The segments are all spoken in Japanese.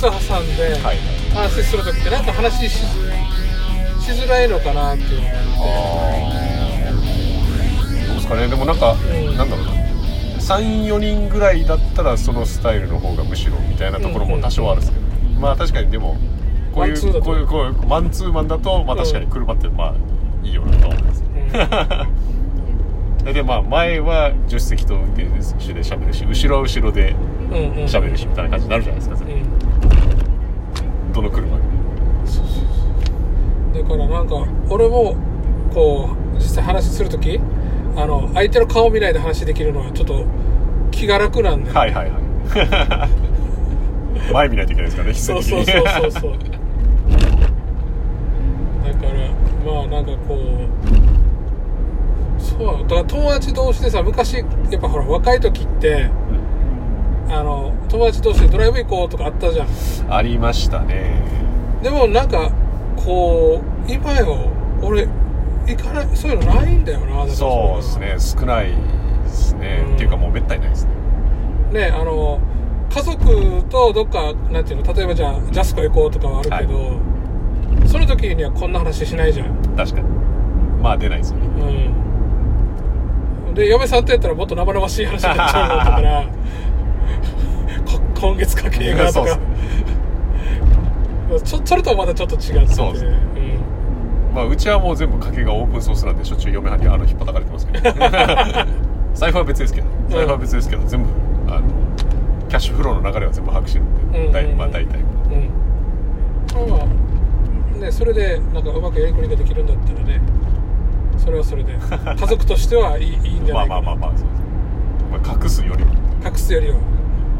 机と椅子挟んではい。話する時ってなんか話しししづらいのかなっていうのがあっどうですかね。でもなんか、うん。なんだろうな。34人ぐらいだったらそのスタイルの方がむしろみたいなところも多少あるんですけど、まあ確かにでもこういうこういうこういうマンツーマンだとまあ確かに車ってまあいいよなとは思います、でまあ前は助手席と運転手で喋るし後ろは後ろでうんうん。うん喋るしみたいな感じになるじゃないですか、うんどの車でだからなんか俺もこう実際話する時あの相手の顔見ないで話できるのはちょっと気が楽なんで、はいはいはい。前見ないといけないですからね必そうそうそうそうそう。だからまあなんかこうそうだから友達同士でさ昔やっぱほら若い時ってあの友達同士でドライブ行こうとかあったじゃん。ありましたね。でもなんかこう今よ俺行かないそういうのないんだよなそうですね。少ないですね、うん。っていうかもうめったにないですね。ねあの家族とどっかなんていうの例えばじゃあジャスコ行こうとかはあるけど、その時にはこんな話しないじゃん。確かに。まあ出ないですよね。うん。で嫁さんとやったらもっと生々しい話になっちゃうから。こ 今月家計がとそうかちょそれとはまたちょっと違って。てそうです。ねん。まあうちはもう全部家計がオープンソースなんでしょっちゅう嫁はんにあの引っ叩かれてますけど。財布は別ですけど。財布は別ですけど全部あのキャッシュフローの流れは全部把握してるんで、うん。うんうん大まあ大体。うん。まあねそれでなんかうまくやりくりができるんだったらねそれはそれで。家族としてはいいいいんじゃまないかな。あまあまあまあそうです、まあ、隠すよりも隠すよりは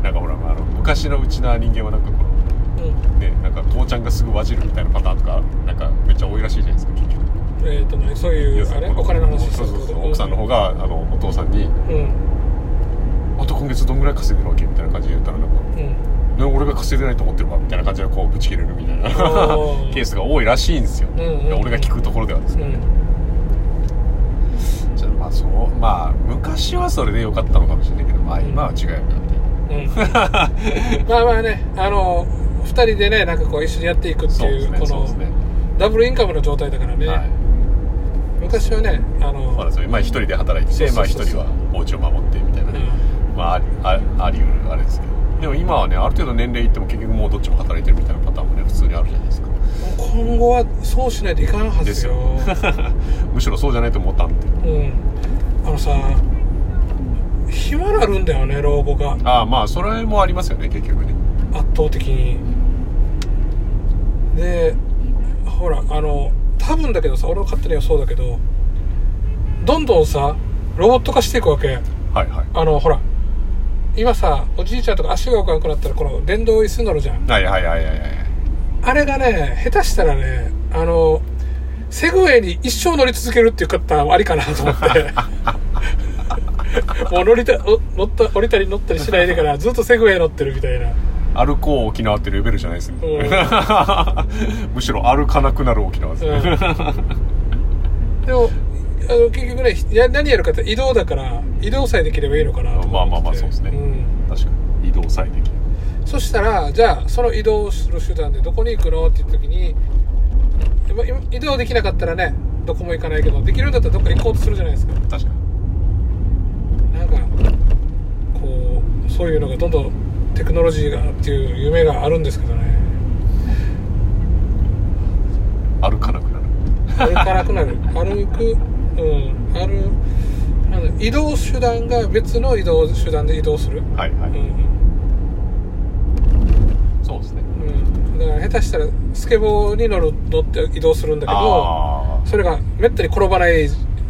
なんかほらあの昔のうちな人間はなんかこのうん。ねなんか父ちゃんがすぐわじるみたいなパターンとかなんかめっちゃ多いらしいじゃないですか。結局えっ、とねそういうあれ？お金の話そうそうそう奥さんの方があのお父さんにうん「あと今月どんぐらい稼いでるわけ?」みたいな感じで言ったらなんかうんね俺が稼いでないと思ってるわみたいな感じでこうぶち切れるみたいなケースが多いらしいんですよ、うんうんうん。俺が聞くところではですね、うん。じゃあまあそうまあ昔はそれでよかったのかもしれないけどまあ今は違うよなうん。まあまあねあの2人でねなんかこう一緒にやっていくってそうですねいうこのね。ダブルインカムの状態だからね、はい。昔はねあのまあ一人で働いててまあそうそうそう。一人はお家を守ってみたいなね、まあありああり得るあれですけど。でも今はねある程度年齢いっても結局もうどっちも働いてるみたいなパターンもね普通にあるじゃないですか。うん今後はそうしないといかんはずよ。むしろそうじゃないと思ったんで。うん。あのさ暇なるんだよね老後が。ああまあそれもありますよね結局ね。圧倒的に。でほらあの多分だけどさ俺の勝手にはそうだけどどんどんさロボット化していくわけ。はいはい。あのほら今さおじいちゃんとか足が動かなくなったらこの電動椅子乗るじゃん。はいはいはいはいはい。あれがね下手したらねあのセグウェイに一生乗り続けるっていう方はありかなと思って もう乗りたお乗った降りたり乗ったりしないでからずっとセグウェイ乗ってるみたいな。歩こう沖縄ってレベルじゃないですね、うん。むしろ歩かなくなる沖縄ですね、でもあの結局ねや何やるかって移動だから移動さえできればいいのかなとまあまあまあそうですね、ん。確かに。移動さえできる。そしたらじゃあその移動する手段でどこに行くのって言った時に移動できなかったらねどこも行かないけどできるんだったらどっか行こうとするじゃないですか。確かになんかこうそういうのがどんどんテクノロジーがっていう夢があるんですけどね。歩かなくなる。歩かなくなる。歩くうん。歩なんだ移動手段が別の移動手段で移動する。はいはい、うんそうですね。うん。だから下手したらスケボーに乗る乗って移動するんだけどあそれがめったに転ばない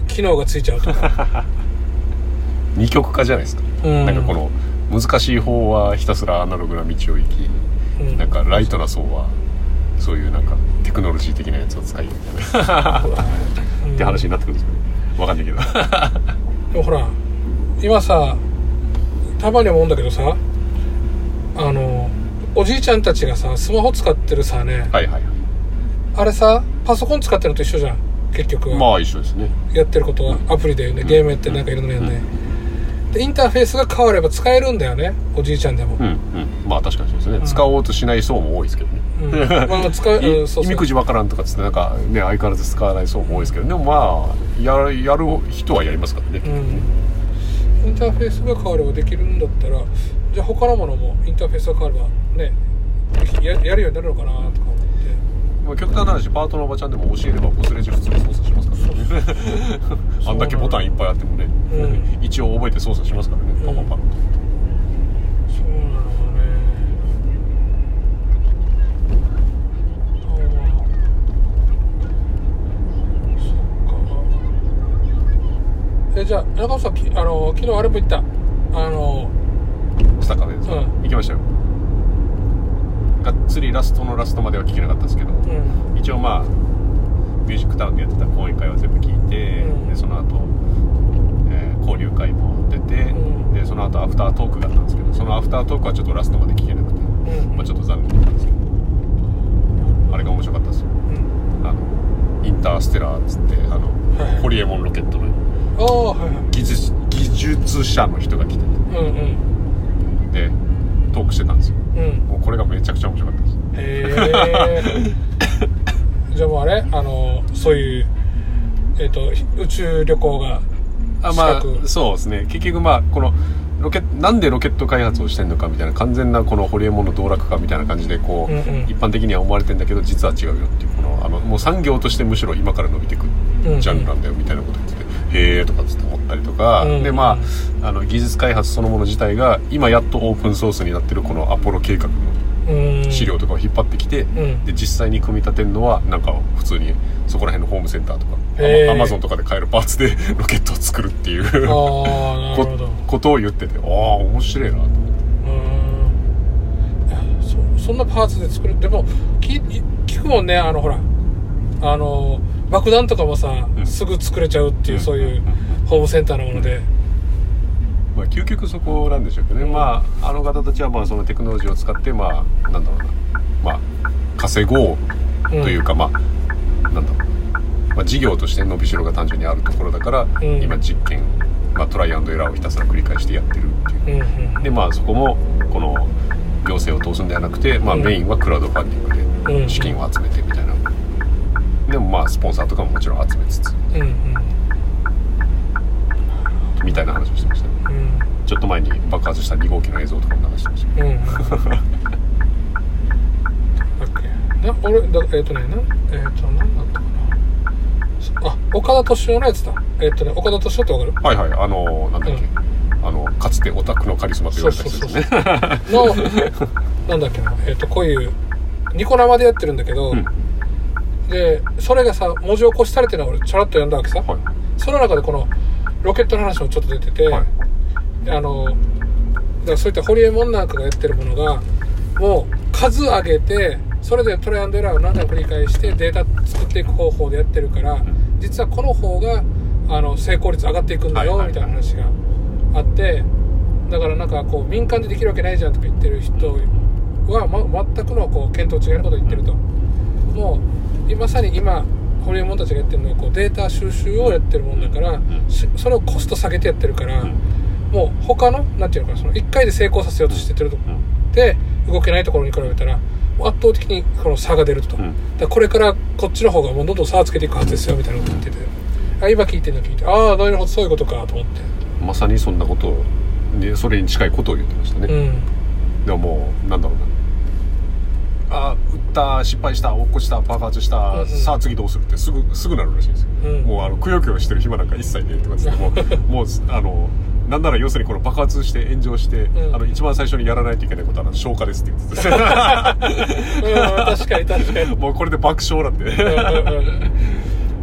機能がついちゃうとか。あ 二極化じゃないですか、うん。なんかこの難しい方はひたすらアナログな道を行き、うん。なんかライトな層はそういうなんかテクノロジー的なやつを使いみたいな。う んって話になってくるんですかね。わかんないけど。でもほら今さたまに思うんだけどさあのおじいちゃんたちがさスマホ使ってるさねはいはいあれさパソコン使ってるのと一緒じゃん結局は、まあ一緒ですね。やってることは。アプリでね。ゲームやってなん。かいろんなやんね、でインターフェースが変われば使えるんだよね。おじいちゃんでも、うんうん。まあ確かにそうですね、使おうとしない層も多いですけどね、うん。まあ使う、いうん、そうそう。意味くじわからんとかっつってなんかね相変わらず使わない層も多いですけどでもまあやるやる人はやりますからね、うん、インターフェースが変わればできるんだったらじゃあ他のものもインターフェースが変わればねややるようになるのかなとか思まあ極端な話パートのおばちゃんでも教えればボスレジ普通に操作しますからね。あんだけボタンいっぱいあってもね、う一応覚えて操作しますからね、パパパ。ッとそうなのかね。ああそっか。えじゃあ中本さんきあの昨日あれも言った。あのしたかねですか、うん。行きましたよがっつりラストのラストまでは聞けなかったんですけど、うん。一応まあミュージックタウンでやってた講演会は全部聞いて、うん。でその後、えー交流会も出て、うん。でその後アフタートークがあったんですけどそのアフタートークはちょっとラストまで聞けなくて、うん。まあ、ちょっと残念だったんですけどあれが面白かったですよ。うん。あのインターステラーっつってあの、ホリエモンロケットの技術技術者の人が来てうんうん。てでトークしてたんですよ。うんもうこれがめちゃくちゃ面白かったです。へえ じゃあもうあれ？あのそういうえっ、と宇宙旅行があまあそうですね。結局まあこのロケなんでロケット開発をしてんのかみたいな完全なこのホリエモンの道楽かみたいな感じでこう、うんうん。一般的には思われてんだけど実は違うよっていうこのあのもう産業としてむしろ今から伸びていくうんうんジャンルなんだよみたいなこと言ってて、へえとかっつって思ったりとか、うん。うんでまああの技術開発そのもの自体が今やっとオープンソースになってるこのアポロ計画のうん。資料とかを引っ張ってきて、ん。で実際に組み立てるのはなんか普通にそこら辺のホームセンターとかアマゾンとかで買えるパーツで ロケットを作るっていうことを言っててああ面白いなと思って。そそんなパーツで作る。でも聞聞くもんねあのほらあの爆弾とかもさ、うん。すぐ作れちゃうっていう、うん。そういうホームセンターのもので、まあ、究極そこなんでしょうけどね、まああの方たちはまあそのテクノロジーを使ってまあなんだろうな。まあ稼ごうというか、まあなんだろう、まあ、事業として伸びしろが単純にあるところだから、ん。今実験、まあ、トライアンドエラーをひたすら繰り返してやってるっていう。うんうんでまあそこもこの行政を通すんではなくて、まあ、うん。メインはクラウドファンディングうん。で資金を集めてみたいな、でもまあスポンサーとかももちろん集めつつうんうん。みたいな話をしてました。ねうん。ちょっと前に爆発した2号機の映像とかも流してましたうんうんだっけな俺だえっ、とねなえっ、と何だったかな。あ岡田斗司夫のやつだ。えっ、とね岡田斗司夫ってわかる？はいはい。あのなんだっけ、あのかつてオタクのカリスマと言われた人ですね。のなんだっけな。えっ、とこういうニコ生でやってるんだけど、うんでそれがさ文字起こしされてるのを俺ちょらっと読んだわけさ、はい。その中でこのロケットの話もちょっと出てて、はい。あのだからそういったホリエモンなんかがやってるものがもう数上げてそれでトライアンドエラーを何回も繰り返してデータ作っていく方法でやってるから、実はこの方があの成功率上がっていくんだよ、みたいな話があってだからなんかこう民間でできるわけないじゃんとか言ってる人は、ま、全くのこう見当違いのことを言ってると。もうまさに今ホリエモンたちがやってるのはこうデータ収集をやってるもんだから、んしそれをコスト下げてやってるから、ん。もう他のなんていうのかなその1回で成功させようとしてるとこうんで動けないところに比べたら圧倒的にこの差が出ると、うん。だこれからこっちの方がもうどんどん差をつけていくはずですよみたいなこと言ってて。あ今聞いてるの聞いて。ああなるほどそういうことかと思って。まさにそんなことをでそれに近いことを言ってましたね、うん。でももうなんだろうなあー撃った失敗した落っこちた爆発した、うんうん。さあ次どうするってすぐすぐなるらしいんですよ、うん。もうあのくよくよしてる暇なんか一切ねえって言ってますもう。もうあのなんなら要するにこの爆発して炎上して、うん。あの一番最初にやらないといけないことは消火ですって言っててうん確かに確かに。もうこれで爆笑なんで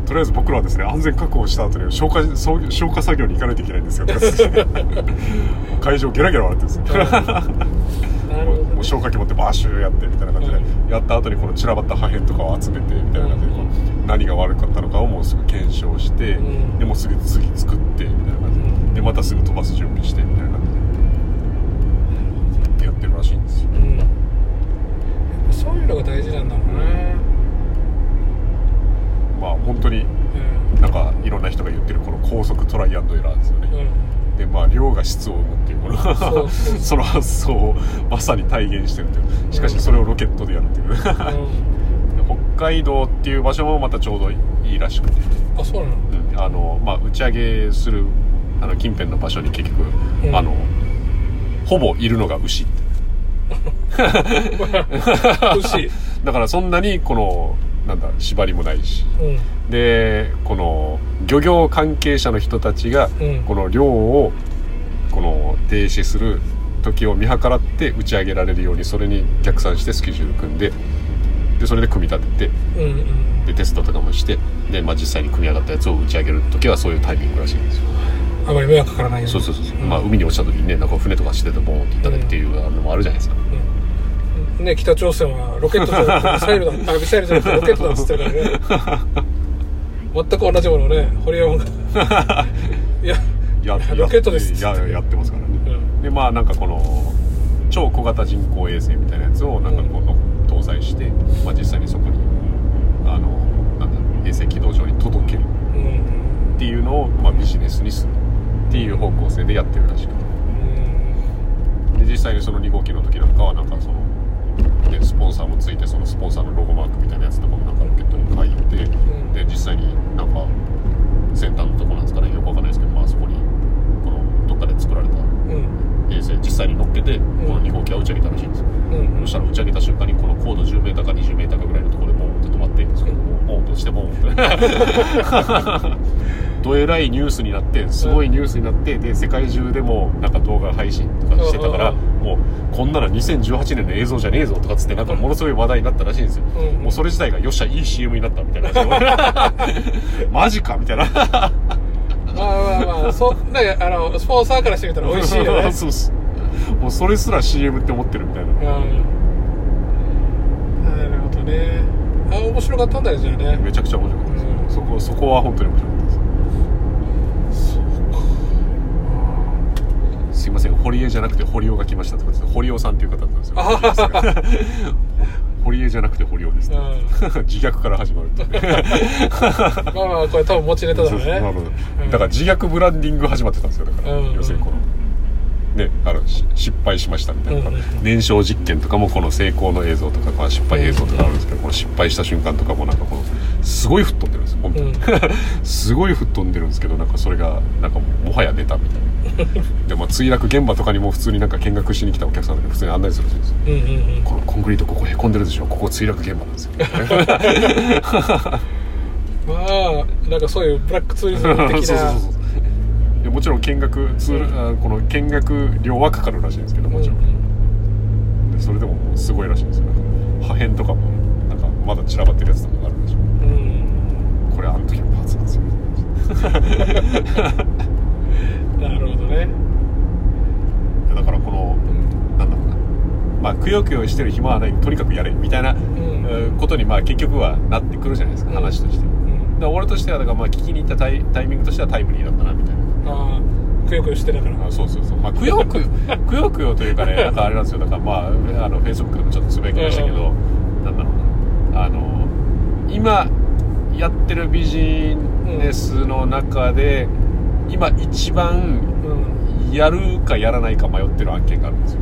とりあえず僕らはですね安全確保した後に消火消火作業に行かないといけないんですよ。会場ゲラゲラ笑ってるんですよ。もう消火器持ってバーシューやってみたいな感じで、やった後にこの散らばった破片とかを集めてみたいな感じでこう何が悪かったのかをもうすぐ検証して、うん。でもうすぐ次作ってみたいな感じで,、うん。でまたすぐ飛ばす準備してみたいな感じでやってるらしいんですよ。うん。やっぱそういうのが大事なんだろうねまあ本当にうん。なんかいろんな人が言ってるこの高速トライアンドエラーですよね、うん。でまあ量が質を生むっていうこの その発想をまさに体現してるという。しかしそれをロケットでやるっていう。うん。北海道っていう場所もまたちょうどいいらしくて、あそうなの？うん。あのまあ、打ち上げするあの近辺の場所に結局、うん。あのほぼいるのが牛って。牛。だからそんなにこのなんだ縛りもないし。うん。でこの漁業関係者の人たちがうん。この漁をこの停止する時を見計らって打ち上げられるようにそれに逆算してスケジュール組んででそれで組み立ててうんうんでテストとかもしてで、まあ、実際に組み上がったやつを打ち上げる時はそういうタイミングらしいんですよ。あまり迷惑かからないように。そうそうそうそう、ん。まあ海に落ちた時にねなんか船とかしててボーンっていったりっていうのもあるじゃないですか、うんね北朝鮮はロケットじゃなくてミサイルだあミサイルじゃなくてロケットだっつってるからね。全く同じものをね堀山が いややロケットですっつってややってますからね、うん。でまあなんかこの超小型人工衛星みたいなやつをなんかこの搭載して、まあ、実際にそこにあのなんだ衛星軌道上に届ける。うん。っていうのを、まあ、ビジネスにするっていう方向性でやってるらしくて。うん。で実際にその2号機の時なんかはなんかその、ね、スポンサーもついてそのスポンサーのロゴマークみたいなやつとかもなんかロケットに書いて、ん。で実際になんか先端のとこなんですかね。よくわかんないですけど、まあ、そこにこのどっかで作られたうん。衛星実際に乗っけてこの2号機は打ち上げたらしいんです。よ、うん。そしたら打ち上げた瞬間にこの高度 10m か 20m かぐらいのところでボーンって止まってそれもボーンとしてボーンって。どえらいニュースになってすごいニュースになってで世界中でもなんか動画配信とかしてたからうんもうこんなの2018年の映像じゃねえぞとかっつってなんかものすごい話題になったらしいんですよ。うん。もうそれ自体がよっしゃいい CM になったみたいな。マジかみたいな。まあまあまあそねあのスポンサーからしてみたら美味しいよね。そうっすもうそれすら CM って思ってるみたいな。うん。なるほどね。あ面白かったんだよじゃあね。めちゃくちゃ面白かったです、うん。そこそこは本当に面白かったすいません堀江じゃなくて堀尾が来ましたとか言って堀尾さんっていう方だったんですよ。あ堀江じゃなくて堀尾です、うん。自虐から始まる まあまあこれ多分持ちネタだね。だから自虐ブランディング始まってたんですよだから、うん。要するにこのねあのし失敗しましたみたいな、うんうん。燃焼実験とかもこの成功の映像とか、まあ、失敗映像とかあるんですけど、この失敗した瞬間とかもなんかこのすごい吹っ飛んでるんですよ本当に、うん。すごい吹っ飛んでるんですけどなんかそれがなんかもはやネタみたいな。で、まあ、墜落現場とかにも普通になんか見学しに来たお客さんで普通に案内するらしですよ。うんうんうんこのコンクリートここへこんでるでしょここ墜落現場なんですよ。まあなんかそういうブラックツーリズム的な。そうそうそうそうでもちろん見学ツール、あこの見学料はかかるらしいんですけどもちろん、でそれでももうすごいらしいんですよ。破片とかもまだ散らばってるやつとかがあるらしいうん。うんこれあの時のパーツなんですよ。なるほどね。だからこのうん。なんだろうな。まあくよくよしてる暇はない。とにかくやれみたいな、ん。えーことにまあ結局はなってくるじゃないですか、うん。話として。だかうんら俺としてはだからまあ聞きに行ったタイタイミングとしてはタイムリーだったなみたいな。ああくよくよしてたから。あそうそうそう。まあくよくくよくよというかねなんかあれなんですよ。だからまああのフェイスブックでもちょっとつぶやきましたけど、あの今やってるビジネスの中で、今一番うん。やるかやらないか迷ってる案件があるんですよ。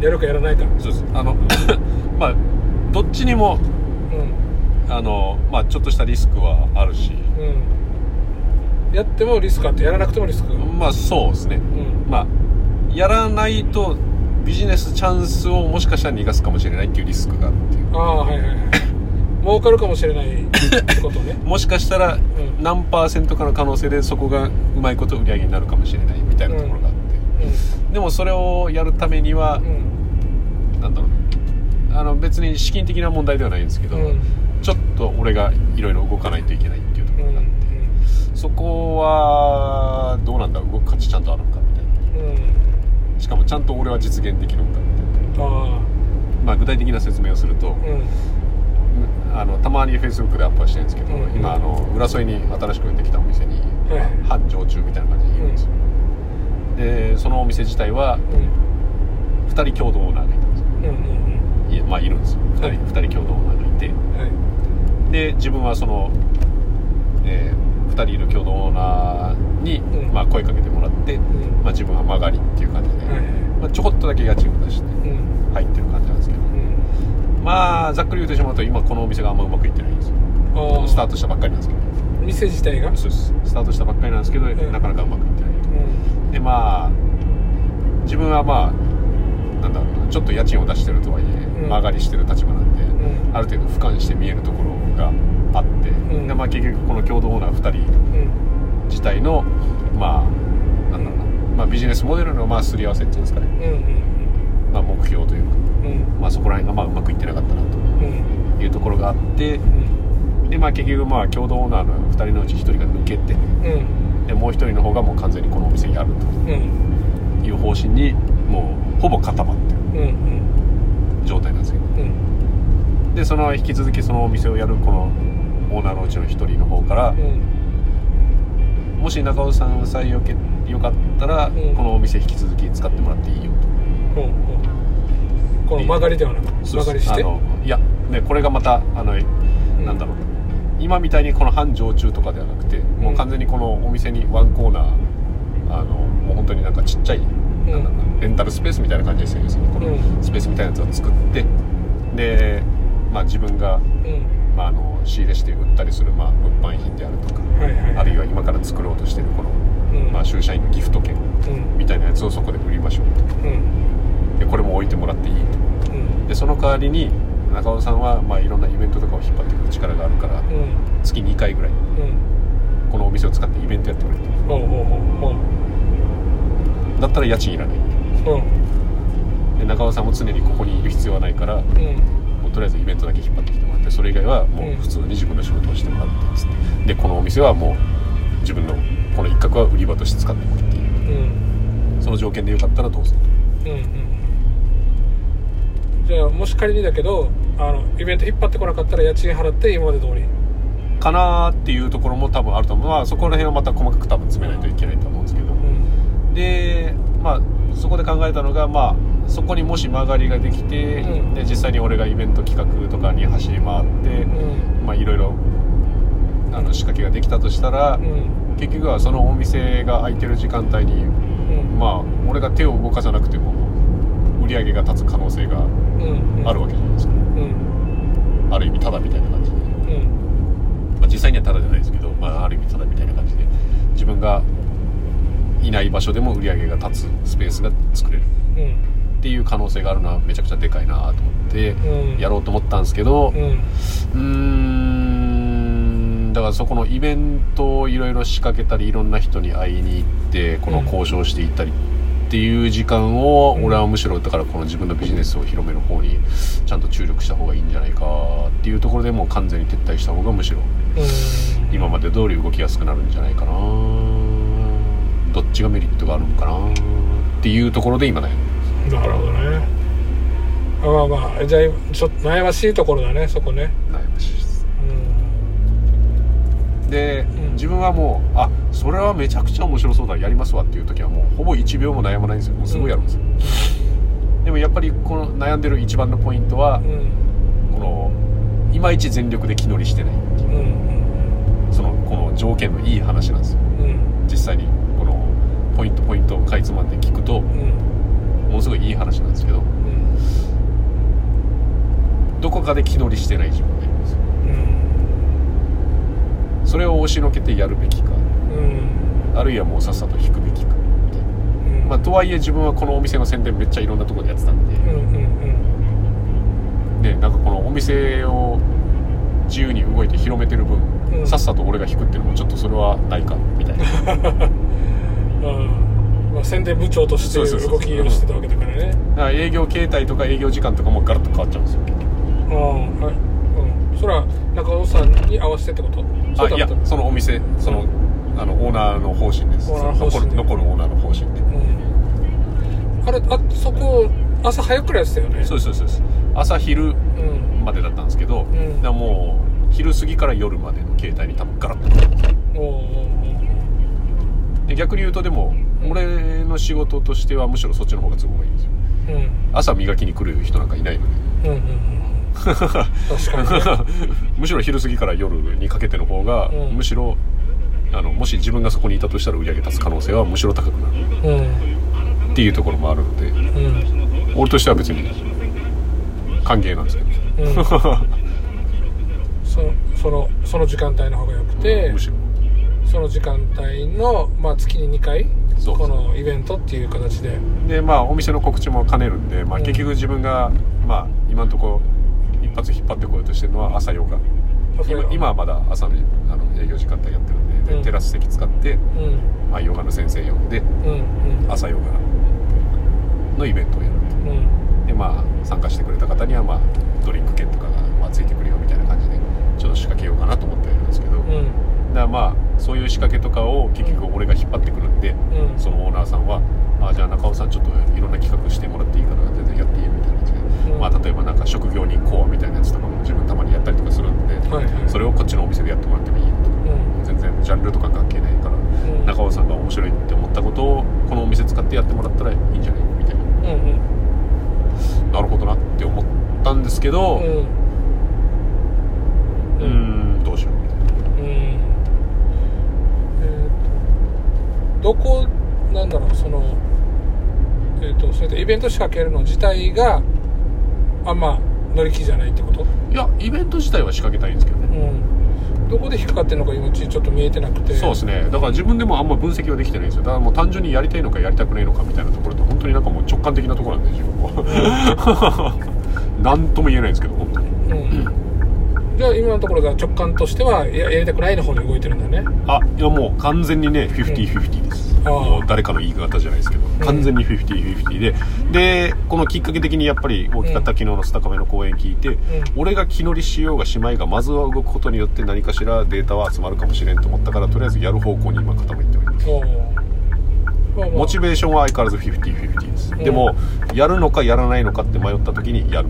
やるかやらないか。そうです。あの まあどっちにもうん。あの、まあ、ちょっとしたリスクはあるし。うん。やってもリスクあってやらなくてもリスク。うんまあそうですね。まあやらないとビジネスチャンスをもしかしたら逃がすかもしれないっていうリスクがあるっていう。ああはいはいはい。儲かるかもしれない。ってことねもしかしたらん。何パーセントかの可能性でそこがうまいこと売り上げになるかもしれないみたいなところがあって、でもそれをやるためにはう、ん。なんだろう。なあの別に資金的な問題ではないんですけど、うん。うんちょっと俺がいろいろ動かないといけないっていうところがあって、そこはどうなんだ動く価値ちゃんとあるのかみたいな。うんうんしかもちゃんと俺は実現できるのかみたいなあまあ具体的な説明をすると、あうん。あのたまにフェイスブックでアップはしてるんですけど、うん今あの浦添に新しくできたお店に、はいまあ繁盛中みたいな感じでいるんですよ、でそのお店自体はうん。2人共同オーナーがいたんですよ。うんうんいやまあいるんですよ。2人,、はい。二人共同オーナーがいて。うんはい。で自分はその、え2 2人いる共同オーナーに、うん。まあ、声かけてもらって、うん。まあ、自分は曲がりっていう感じで、まあ、ちょこっとだけ家賃を出してうん。入ってる感じなんですけど。うん。まあざっくり言ってしまうと今このお店があんまうまくいってないんですよ。スタートしたばっかりなんですけど。店自体がそうです。スタートしたばっかりなんですけど、ん。なかなかうまくいってないうん。でまあ自分はまあなんだろうなちょっと家賃を出してるとはいえ、うん。曲がりしてる立場なんで、うん。ある程度俯瞰して見えるところがあって、ん。でまあ結局この共同オーナー2人うん自体のまあなんだろうな、まあ、ビジネスモデルのまあすり合わせっていうんですかね、うんまあ、目標というか、うん。うんまあ、そこら辺がまあうまくいってなかったなうん。というところがあって。うん。でまあ結局まあ共同オーナーの2人のうち1人が抜けて。うん。でもう1人の方がもう完全にこのお店やるうん。という方針にもうほぼ固まってる。うんうん。状態なんですよ。うん。でその引き続きそのお店をやるこのオーナーのうちの1人の方からうんもし中尾さんさえよけよかったら、うん。このお店引き続き使ってもらっていいよと。ほうほうこの曲がりではなく曲がりして？あのいや、ね、これがまたあの、なんだろう。今みたいにこの半常駐とかではなくて、もう完全にこのお店にワンコーナーあのもう本当になんかちっちゃい、なんだろうなレンタルスペースみたいな感じですよねそのこのうん。スペースみたいなやつを作ってで、まあ、自分が、うんまあ、あの仕入れして売ったりする、まあ、物販品であるとか、はいはいあるいは今から作ろうとしてるこの、うん。まあ、就社員のギフト券うん。みたいなやつをそこで売りましょううん。とでこれも置いてもらっていいと。うん。でその代わりに中尾さんは、まあ、いろんなイベントとかを引っ張ってくる力があるからうん。月2回ぐらいうん。このお店を使ってイベントやってくれと。だったら家賃いらない。うん。で中尾さんも常にここにいる必要はないからもうとりあえずイベントだけ引っ張ってきてもらってそれ以外はもう普通に自分の仕事をしてもらってつってでこのお店はもう自分のこの一角は売り場として使ってもらっていいうんその条件でよかったらどうぞうんうんじゃあもし仮にだけどあのイベント引っ張ってこなかったら家賃払って今まで通り。かなーっていうところも多分あると思うまあそこら辺はまた細かく多分詰めないといけないと思うんですけど。うん。でまあそこで考えたのがまあそこにもし曲がりができて、うん。で実際に俺がイベント企画とかに走り回って、うん。まあいろいろあの仕掛けができたとしたら、うん。結局はそのお店が空いてる時間帯にうん。まあ俺が手を動かさなくても売り上げが立つ可能性がうん。あるわけじゃないですか、うん。ある意味タダみたいな感じで、うん。まあ、実際にはタダじゃないですけど、まあ、ある意味タダみたいな感じで自分がいない場所でも売り上げが立つスペースが作れる。うんっていう可能性があるのはめちゃくちゃでかいなと思ってうん。やろうと思ったんですけどうんうーんだからそこのイベントをいろいろ仕掛けたりいろんな人に会いに行ってこの交渉していったりっていう時間をうん。俺はむしろだからこの自分のビジネスを広める方にちゃんと注力した方がいいんじゃないかっていうところでもう完全に撤退した方がむしろうん。今まで通り動きやすくなるんじゃないかな。どっちがメリットがあるのかなっていうところで今悩んでなるほどね。あまあまあじゃあちょっと悩ましいところだねそこね。悩ましいです。うんで、うん。自分はもうあそれはめちゃくちゃ面白そうだやりますわっていう時はもうほぼ1秒も悩まないんですよ。もうすごいやるんですよ、でもやっぱりこの悩んでる一番のポイントはう、ん。このいまいち全力で気乗りしてない。っていううんうん。そのこの条件のいい話なんですよ。うん。実際にこのポイントポイントをかいつまんで聞くとうんものすごいいい話なんですけどうんどこかで気乗りしてない自分がいるんですよ。うんそれを押しのけてやるべきかうんあるいはもうさっさと引くべきかみたいなうんまあとはいえ自分はこのお店の宣伝めっちゃいろんなところでやってたんで、うんね、なんかこのお店を自由に動いて広めてる分、うん。さっさと俺が引くっていうのもちょっとそれはないかみたいな。うんまあ、宣伝部長として動きをしてたわけだからね。だから営業形態とか営業時間とかもガラッと変わっちゃうんですよ。結局うんはい。うん。それは中尾さんに合わせてってこと？あいやそのお店そのあのオーナーの方針です。残る残るオーナーの方針で。うん。あれあそこ朝早くからやってたよね？そうですそうです朝昼うん。までだったんですけど、ん。だからもう昼過ぎから夜までの形態に多分ガラッと変わっちゃうで逆に言うとでもうん俺の仕事としてはむしろそっちの方が都合がいいんですよ。うん。朝磨きに来る人なんかいないので。うんうんうん確かに。ね むしろ昼過ぎから夜にかけての方が、うん。むしろあのもし自分がそこにいたとしたら売り上げ立つ可能性はむしろ高くなる。うん。っていうところもあるのでうん。俺としては別に歓迎なんですけど、うん。そそのその時間帯の方が良くてむしろ。その時間帯の、まあ、月に2回このイベントっていう形で。でまあお店の告知も兼ねるんで、まあ、うん。結局自分が、まあ今のところ一発引っ張ってこようとしてるのは朝ヨガ。今今はまだ朝のあの営業時間帯やってるんででうん。テラス席使って、うん。まあ、ヨガの先生呼んで朝ヨガのイベントをやるう。ん。でまあ参加してくれた方にはまあドリンク券とかが、まあ、ついてくるよみたいな感じでちょっと仕掛けようかなと思ってはいるんですけど、だまあそういう仕掛けとかを結局俺が引っ張ってくるんで、うん。そのオーナーさんは「あじゃあ中尾さんちょっといろんな企画してもらっていいから全然やっていいよ」みたいな感じで、うん。まあ、例えばなんか職業人コアみたいなやつとかも自分たまにやったりとかするんで、はいはい。それをこっちのお店でやってもらってもいいよと。うん。全然ジャンルとか関係ないから、うん。中尾さんが面白いって思ったことをこのお店使ってやってもらったらいいんじゃないみたいな。うんうん。なるほどなって思ったんですけどうん。うーんどうしようみたいなうんえーとどこなんだろうそのえっ、とそれでイベント仕掛けるの自体があんま乗り気じゃないってこと？いやイベント自体は仕掛けたいんですけどね。うん。どこで引っかかってるのか今ちょっと見えてなくて。そうですね。だから自分でもあんま分析はできてないんですよ。だからもう単純にやりたいのかやりたくないのかみたいなところって本当になんかもう直感的なところなんで自分は何とも言えないんですけど本当に。うんじゃあ今のところが直感としてはややりたくないの方に動いてるんだね。あいやもう完全にね50-50です、もう誰かの言い方じゃないですけど完全に50-50で。でこのきっかけ的にやっぱり大きかった昨日のスタカメの公演聞いて、俺が気乗りしようがしまいがまずは動くことによって何かしらデータは集まるかもしれんと思ったからとりあえずやる方向に今傾いております。モチベーションは相変わらず50-50です、うん。でもやるのかやらないのかって迷った時にやる。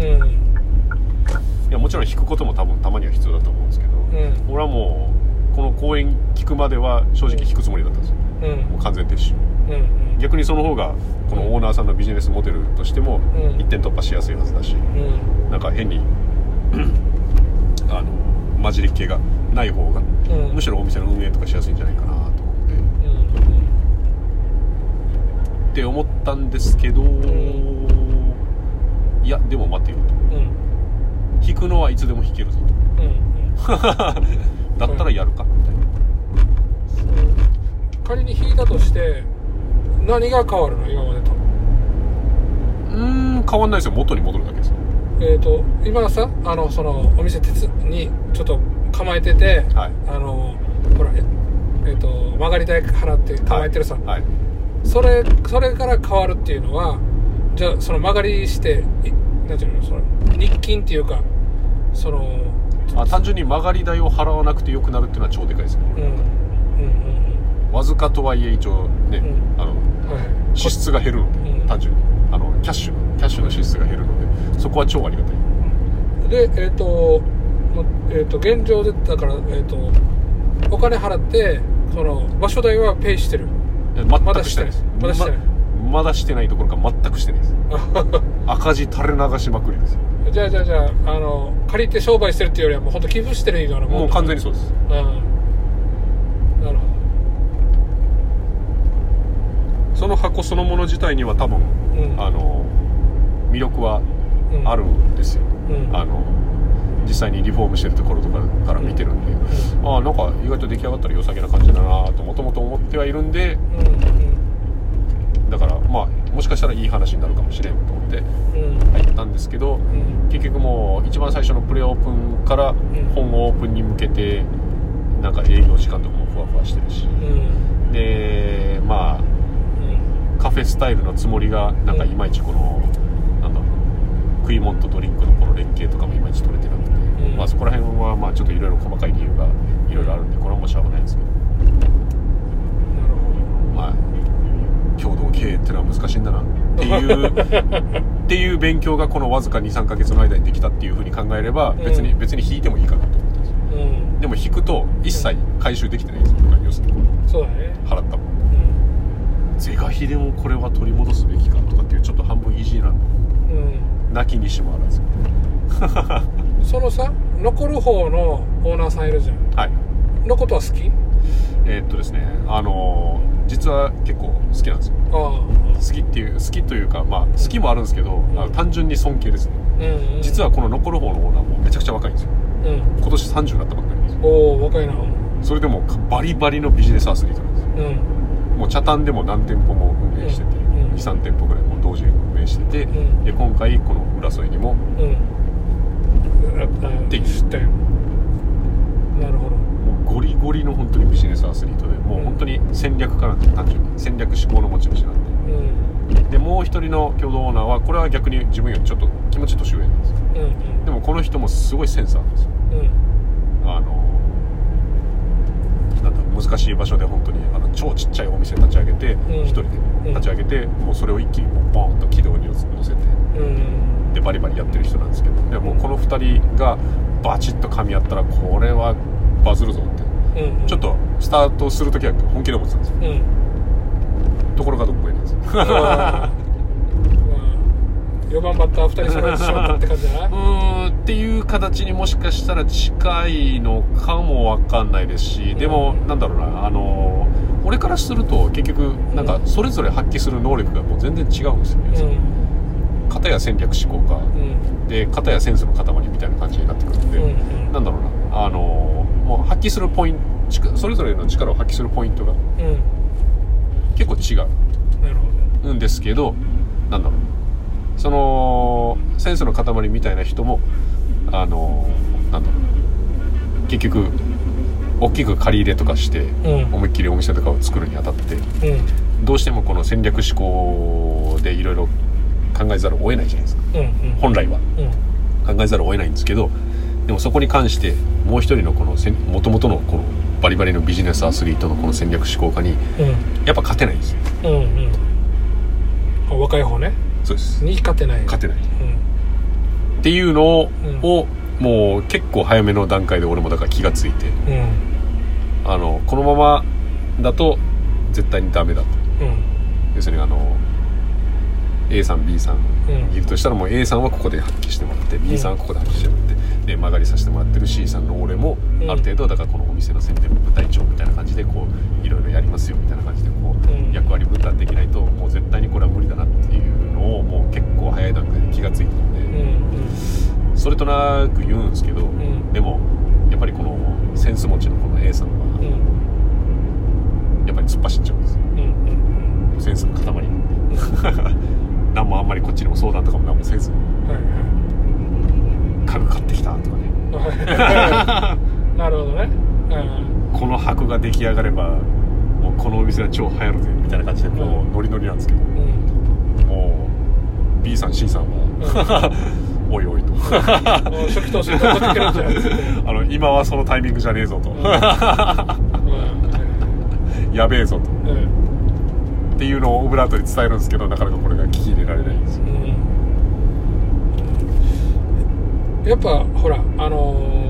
うんいやもちろん弾くことも多分たまには必要だと思うんですけど、うん。俺はもうこの公演聞くまでは正直弾くつもりだったんですよ。うん。もう完全撤収。うんうん。逆にその方がこのオーナーさんのビジネスモデルとしてもうん。一点突破しやすいはずだしうん。なんか変に あの混じり系がない方がうん。むしろお店の運営とかしやすいんじゃないかなと思って。うん。って思ったんですけどいやでも待てよとうん弾くのはいつでも弾けるぞうんうん。と だったらやるか。みたいな仮に引いたとして何が変わるの？今までと。うーん変わんないですよ。元に戻るだけです。えっ、と今さあのそのお店鉄にちょっと構えてて、はい。あのほらええっ、と曲がり代払って構えてるさ、はい。それそれから変わるっていうのはじゃあその曲がりしていなんていうのその日勤っていうかそのあ単純に曲がり代を払わなくてよくなるっていうのは超でかいですね。うんうんうん。わずかとはいえ一応ね、うん。あのうん。はい支出が減るので、うん。単純に。あのキャッシュキャッシュの支出が減るのでそこは超ありがたい。でえっ、とまえっ、と現状でだからえっ、とお金払ってその場所代はペイしてる。え全くしてないです。まだしてないままだしてないどころか全くしてないです。赤字垂れ流しまくりですじゃあじゃあじゃああの借りて商売してるっていうよりはもう本当寄付してるようなもんもう完全にそうです。うん。なるほその箱そのもの自体には多分、うん。あの魅力はあるんですよ、うん。あの実際にリフォームしてるところとかから見てるんで、ああなんか意外と出来上がったら良さげな感じだなともともと思ってはいるんで。うん。うん。だからまあもしかしたらいい話になるかもしれんと思ってうん。入ったんですけどうん。結局もう一番最初のプレオープンから本オープンに向けてなんか営業時間とかもふわふわしてるし。うん。でまあうん。カフェスタイルのつもりがなんかいまいちこの、なんだろう食い物とドリンクのこの連携とかもいまいち取れてなくて、ん。まあそこら辺はまあちょっといろいろ細かい理由がいろいろあるんでこれはもうしょうがないんですけど。なるほまあ共同経営ってのは難しいんだなっていうっていう勉強がこのわずか23ヶ月の間にできたっていうふうに考えれば別に、うん。別に引いてもいいかなと。思ってるんですよどうん。でも引くと一切回収できてないんですよ要するにそうだね。払った。もんうん。是が非でもこれは取り戻すべきかとかっていうちょっと半分意地なうん泣きにしもあらずそのさ残る方のオーナーさんいるじゃん。はい。のことは好き？えーっとですねあのー実は結構好きなんですよ。あ好きっていう好きというかまあ好きもあるんですけど、あの単純に尊敬ですね。あうん、うん、実はこの残る方のオーナーもめちゃくちゃ若いんですよ。うん。今年30になったばっかりなんですよ。おお若いな。それでもバリバリのビジネスアスリートなんですよ。うん。もう茶炭でも何店舗も運営してて、うん。23店舗ぐらいもう同時に運営してて、うん。で今回この浦添にもうん。ったよ。なるほどゴリの本当にビジネスアスリートでもう本当に戦略家なんで単純に戦略思考の持ち主なんうん。ででもう一人の共同オーナーはこれは逆に自分よりちょっと気持ち年上なんですよ。うんでもこの人もすごいセンスあるんですよ。うん。あのなんだ難しい場所で本当にあの超ちっちゃいお店立ち上げてん。一、人で立ち上げて、もうそれを一気にボーンと軌道に乗せてうん。でバリバリやってる人なんですけどでもうこの2人がバチッと噛み合ったらこれはバズるぞってうんちょっとスタートする時は本気で思ってたんですよ。うん。ところがどっこいなんです。よまあ4番バッター2人揃えてしまったって感じじゃな。うーんっていう形にもしかしたら近いのかもわかんないですしでもなんだろうなあの俺からすると結局なんかそれぞれ発揮する能力がもう全然違うんですようん。ね片や戦略思考家うん。で片やセンスの塊みたいな感じになってくるんで、うんなんだろうなあのもう発揮するポイントそれぞれの力を発揮するポイントがうん。結構違う。なるほんですけどなんだろう。そのセンスの塊みたいな人もあのなんだろう。結局大きく借り入れとかして思いっきりお店とかを作るにあたってうん。どうしてもこの戦略思考でいろいろ考えざるを得ないじゃないですか。本来は。うん。考えざるを得ないんですけどでもそこに関してもう一人のこのもともとのこのバリバリのビジネスアスリートのこの戦略思考家にうん。やっぱ勝てないんですよ。うんうん。あ若い方ね。そうです。に勝てない。勝てない。うん。っていうのを,、うん。もう結構早めの段階で俺もだから気がついてうん。あのこのままだと絶対にダメだと。うん。要するにあの A さん B さん。いるとしたらもう A さんはここで発揮してもらって B さんはここで発揮してもらってで曲がりさせてもらってる C さんの俺もうん。ある程度だからこのお店の宣伝部隊長みたいな感じでこういろいろやりますよみたいな感じでこう役割分担できないともう絶対にこれは無理だなっていうのをもう結構早い段階で気がついてるうんん。でそれとなく言うんですけどん。でもやっぱりこのセンス持ちのこの A さんはん。やっぱり突っ走っちゃうんですうんうんセンスの塊。何もあんまりこっちにも相談とかも何もせずはい家具買ってきたとかね。はい。なるほどね。うん。この箔が出来上がればもうこのお店は超流行るぜみたいな感じでこううノリノリなんですけどうん。もう B さん C さんは おいおいと。もう初期投資でるんじゃない あの今はそのタイミングじゃねえぞと。やべえぞと。うん。うん。っていうのをオブラートに伝えるんですけどなかなかこれが聞き入れられないんですよ。うんやっぱほらあのー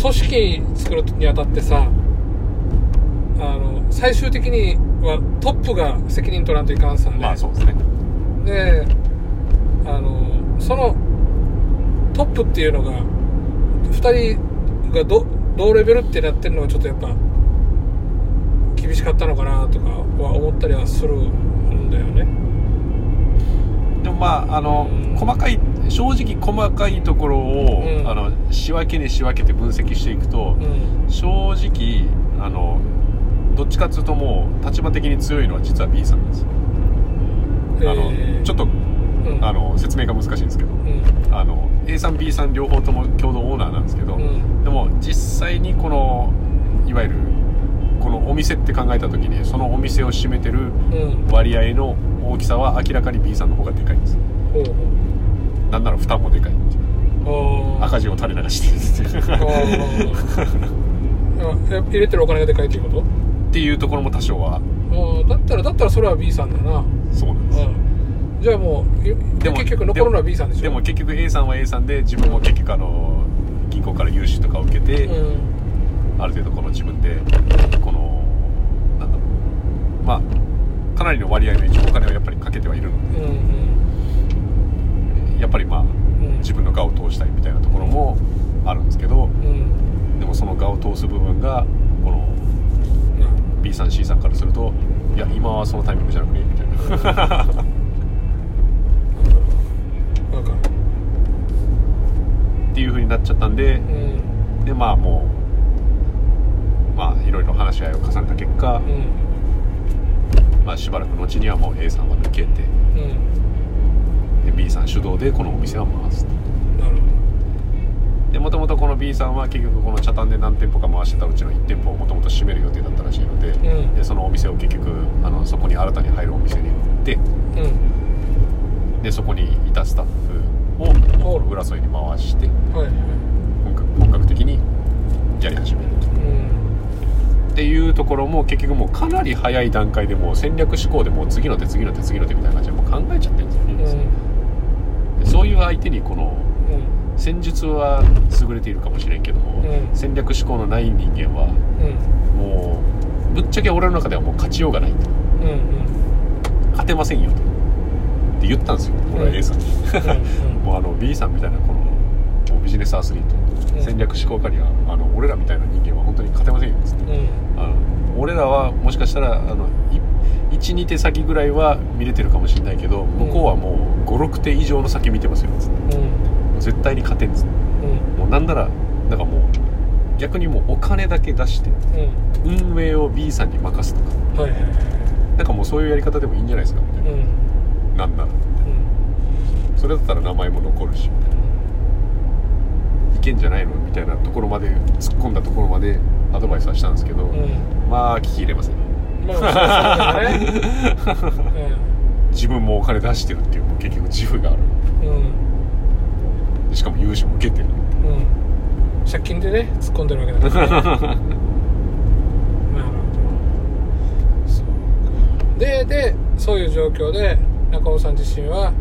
組織作るにあたってさあの最終的にはトップが責任取らんといかんさね、まあそうですね。であのそのトップっていうのが2人がど同レベルってなってるのがちょっとやっぱ厳しかったのかなとかは思ったりはするんだよね。でもまああのうん。細かい正直細かいところを、うん。あの仕分けに仕分けて分析していくと、うん。正直あのどっちかっていうともう立場的に強いのは実は B さんなんですよ。あの、えーちょっとうん。あの説明が難しいんですけどうん。あの A さん B さん両方とも共同オーナーなんですけど、うん。でも実際にこのいわゆるこのお店って考えた時にそのお店を占めてるうん。割合の大きさは明らかに B さんの方がでかいんです。ほうほなんなら負担もでかい。っていううあー。赤字を垂れ流して。る入れてるお金がでかいっていうこと？っていうところも多少は。だったらだったらそれは B さんだな。そうなんです。うん。じゃあもういでも結局残るのは B さんでしょ？でも結局 A さんは A さんで自分も結局あの銀行から融資とかを受けて、うん。ある程度この自分でこのなんだろう。まあかなりの割合の一応お金をやっぱりかけてはいるのうんうん。でやっぱりまあうん。自分の我を通したいみたいなところもあるんですけどうん。でもその我を通す部分がこの B さん C さんからするといや今はそのタイミングじゃなくねみたいな。っていう風になっちゃったんでうん。でまあもうまあいろいろ話し合いを重ねた結果、うん。まあ、しばらく後にはもう A さんは抜けてさん主導でこのお店は回すと。なるほでもともとこの B さんは結局この茶炭で何店舗か回してたうちの1店舗をもともと閉める予定だったらしいので,、うん。でそのお店を結局あのそこに新たに入るお店に売ってどうん。でそこにいたスタッフを浦添に回してはいはい。本格本格的にやり始めると。うん。っていうところも結局もうかなり早い段階でもう戦略思考でもう次の手次の手次の手みたいな感じでもう考えちゃってるんですよね、でそういう相手にこのうん。戦術は優れているかもしれんけども、うん。戦略思考のない人間はうん。もうぶっちゃけ俺の中ではもう勝ちようがないと。うんうん。勝てませんよと。って言ったんですよ俺は A さんに、うん もうあの B さんみたいなこのビジネスアスリート、うん。戦略思考家にはあの俺らみたいな人間は本当に勝てませんよ。っつって、あの俺らはもしかしたらあの12手先ぐらいは見れてるかもしれないけど向こうはもう56手以上の先見てますよ。っつってうんもう絶対に勝てんっつってうん。もうなんならなんかもう逆にもうお金だけ出してうん。運営を B さんに任すとか。はいなんかもうそういうやり方でもいいんじゃないですか。みたいうん。ななんなら。うん。それだったら名前も残るし。みたいないけんじゃないのみたいなところまで突っ込んだところまでアドバイスはしたんですけど、うん。まあ聞き入れませんまあそうですね 自分もお金出してるっていう結局自負がある。うん。しかも融資も受けてる。うん。借金でね突っ込んでるわけだから。ね なるほど。そうででそういう状況で中尾さん自身は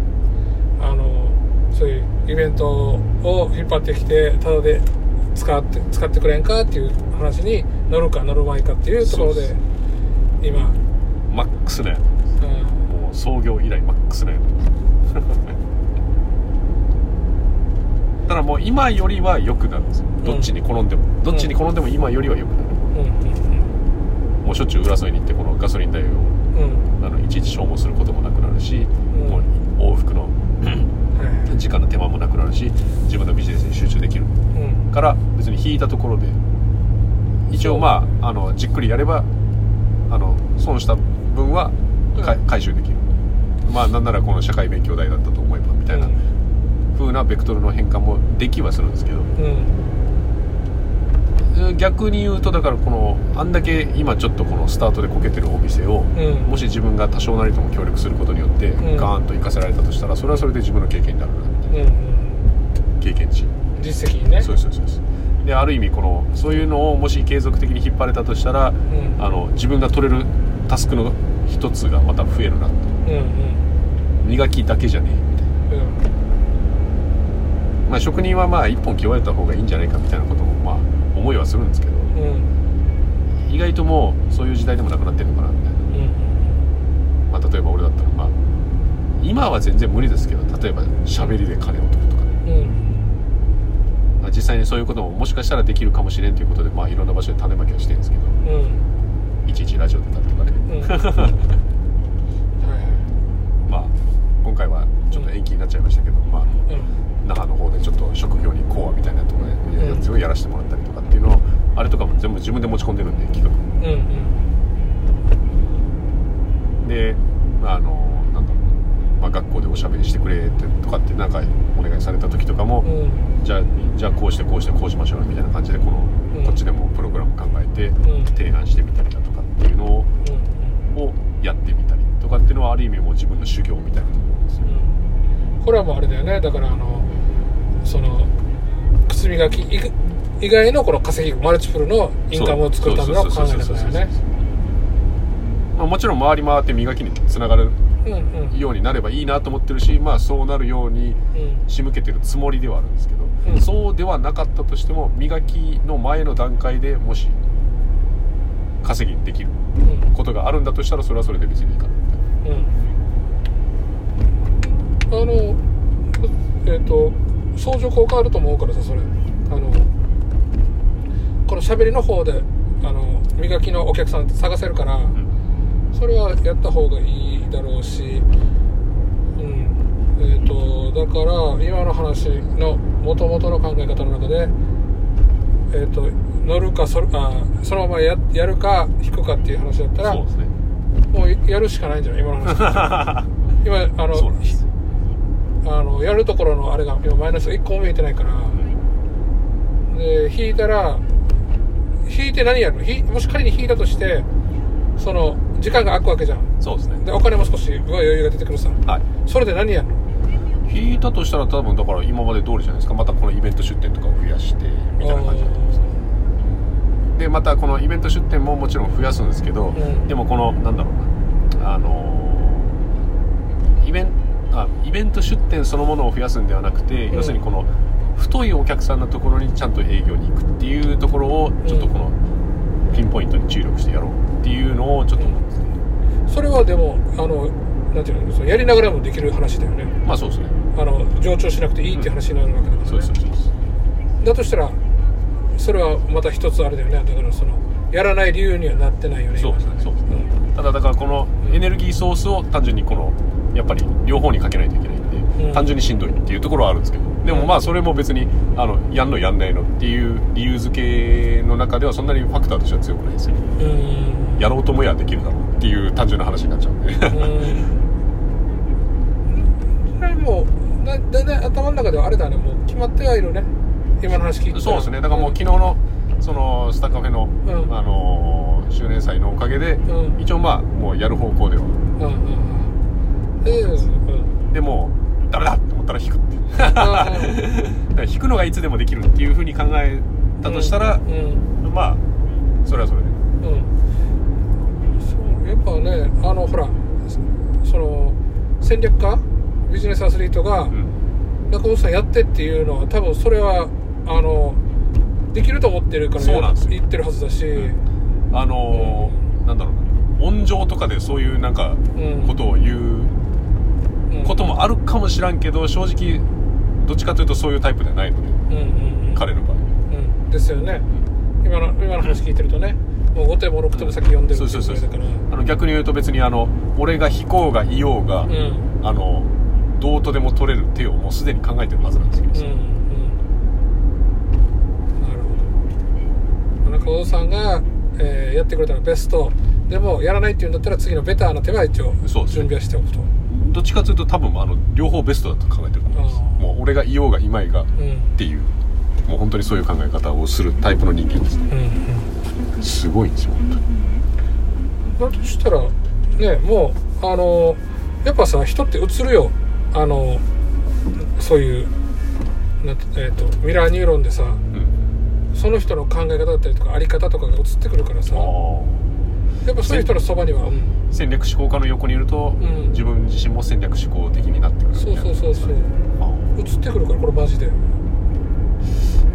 あのそういうイベントを引っ張ってきてただで使って使ってくれんかっていう話に乗るか乗るまいかっていうところで今、マックスなやつうん創業以来マックスなやつただもう今よりは良くなるんですよ。どっちに転んでも、どっちに転んでも今よりは良くなる、うんもうしょっちゅう浦添に行ってこのガソリン代をうんうん。あのいちいち消耗することもなくなるし、うん。もう往復のはい。時間の手間もなくなるし自分のビジネスに集中できる。うん。から別に引いたところで一応まああのじっくりやればあの損した分はかうん。回収できるまあなんならこの社会勉強代だったと思えばみたいな風なベクトルの変換もできはするんですけど。うん。逆に言うとだからこのあんだけ今ちょっとこのスタートでこけてるお店をうん。もし自分が多少なりとも協力することによってうん。ガーンと活かせられたとしたらそれはそれで自分の経験になるなみたいな経験値。実績にね。そうですそうですそうです。である意味このそういうのをもし継続的に引っ張れたとしたらうん。あの自分が取れるタスクの一つがまた増えるなとうんうん磨きだけじゃねえ。みたいな、まあ、職人はまあ一本極めた方がいいんじゃないかみたいなこともまあ思いはするんですけどうん。うん意外ともうそういう時代でもなくなってるのかなみたいな、うん。まあ、例えば俺だったらまあ今は全然無理ですけど例えば喋りで金を取るとかね、うん。まあ、実際にそういうことももしかしたらできるかもしれんということでまあいろんな場所で種まきをしてるんですけどうん。いちいちラジオでたりとかね今回はちょっと延期になっちゃいましたけど、まあはいうん。那覇の方でちょっと職業に講話みたいなところでやつをやらせてもらったりとかっていうのを、あれとかも全部自分で持ち込んでるんで企画。うんうんであのなんだろう、まあ、学校でおしゃべりしてくれってとかってなんかお願いされた時とかも、うん。じゃあじゃあこうしてこうしてこうしましょうみたいな感じでこの、うん。こっちでもプログラム考えてうん。提案してみたりだとかっていうのをやってみたりとかっていうのはある意味もう自分の修行みたいなとこれはもうあれだよね。だからあのその靴磨き以外のこの稼ぎマルチプルのインカムを作るための考え方だよね。まもちろん回り回って磨きにつながるようになればいいなと思ってるしまあそうなるように仕向けてるつもりではあるんですけど、うんそうではなかったとしても磨きの前の段階でもし稼ぎできることがあるんだとしたらそれはそれで別にいいかなみたいなうんあのえっ、と相乗効果あると思うからさそれ。あのこの喋りの方であの磨きのお客さんって探せるから、それはやった方がいいだろうしうん。えっ、とだから今の話の元々の考え方の中でえっ、と乗るかそあそのままややるか引くかっていう話だったらね。もうやるしかないんじゃない？今の話 今あのあのやるところのあれが今マイナスが1個も見えてないから。で引いたら引いて何やるの？もし仮に引いたとしてその時間が空くわけじゃん。そうですね。でお金も少し余裕が出てくるさ。はい。それで何やるの？引いたとしたら多分だから今まで通りじゃないですか。またこのイベント出店とかを増やしてみたいな感じだと思うんですね。でまたこのイベント出店ももちろん増やすんですけど、ん。でもこのなんだろうな。あのあイベント出店そのものを増やすんではなくて、うん要するにこの太いお客さんのところにちゃんと営業に行くっていうところをちょっとこのピンポイントに注力してやろうっていうのをちょっと思うん。ですね、それはでもあのなんていうのやりながらもできる話だよね。まあそうですね。あの上長しなくていいっていう話になるわけだから、ね。そうですそうですだとしたらそれはまた一つあれだよね。だからそのやらない理由にはなってないよねそうですね今そう。ですねん。ただだからこのエネルギーソースを単純にこのやっぱり両方にかけないといけないんで、うん。単純にしんどいっていうところはあるんですけどでもまあそれも別にあのやんのやんないのっていう理由付けの中ではそんなにファクターとしては強くないですよ。うん。やろうともやできるだろうっていう単純な話になっちゃうんで。うん。それはもうだだいたい頭の中ではあれだね。もう決まってはいるね。今の話聞いてたそうですね。だからもう昨日のそのスタカフェの、ん。あのー周年祭のおかげで、うん。一応まあもうやる方向ではうんうんうんでもダメだって思ったら引くってあ だから引くのがいつでもできるっていうふうに考えたとしたら、うん。まあそれはそれで。うん。そうやっぱねあのほらその戦略家ビジネスアスリートがうん。中本さんやってっていうのは多分それはあのできると思ってるからそうなんですよ。言ってるはずだし、あのーなんだろうな温情とかでそういうなんかうん。ことを言ううんこともあるかもしらんけど正直どっちかというとそういうタイプではないのでうんうんうん。彼の場合。うん。ですよね。今の今の話聞いてるとねもう5手も6手も先読んでるっていうそうそうそうぐらいだから。あの逆に言うと別にあの俺が引こうがいようが、うん。あのどうとでも取れる手をもうすでに考えてるはずなんですよ、うんうん。なるほど。中尾さんが、えーやってくれたらベスト。でもやらないっていうんだったら次のベターな手は一応準備はしておくとどっちかというと多分あの両方ベストだと考えてると思います。もう俺がいようがいまいがっうんていう。もう本当にそういう考え方をするタイプの人間です。ねうんうん。すごいんですよ本当に。だとしたらねもうあのやっぱさ人って映るよ。あのそういうなえー、とミラーニューロンでさうん。その人の考え方だったりとかあり方とかが映ってくるからさ。あやっぱそういう人のそばには、うん。ー戦略思考家の横にいると、うん。自分自身も戦略思考的になってくるそいうな。そうそうそうあ映ってくるからこれマジで、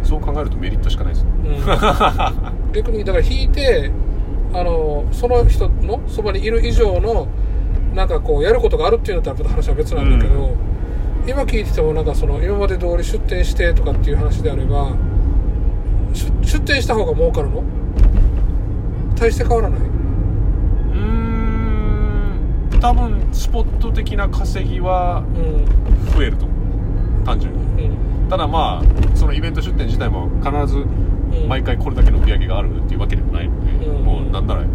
そう考えるとメリットしかないです。ね 逆にだから引いてあのその人のそばにいる以上のなんかこうやることがあるっていうんだったらまた話は別なんだけど、今聞いててもなんかその今まで通り出店してとかっていう話であれば出出店した方が儲かるの？大して変わらない？多分スポット的な稼ぎはうん増えると思う。単純に。うん。ただまあそのイベント出店自体も必ずうん。毎回これだけの売り上げがあるっていうわけでもないので、うん。もうなんならあ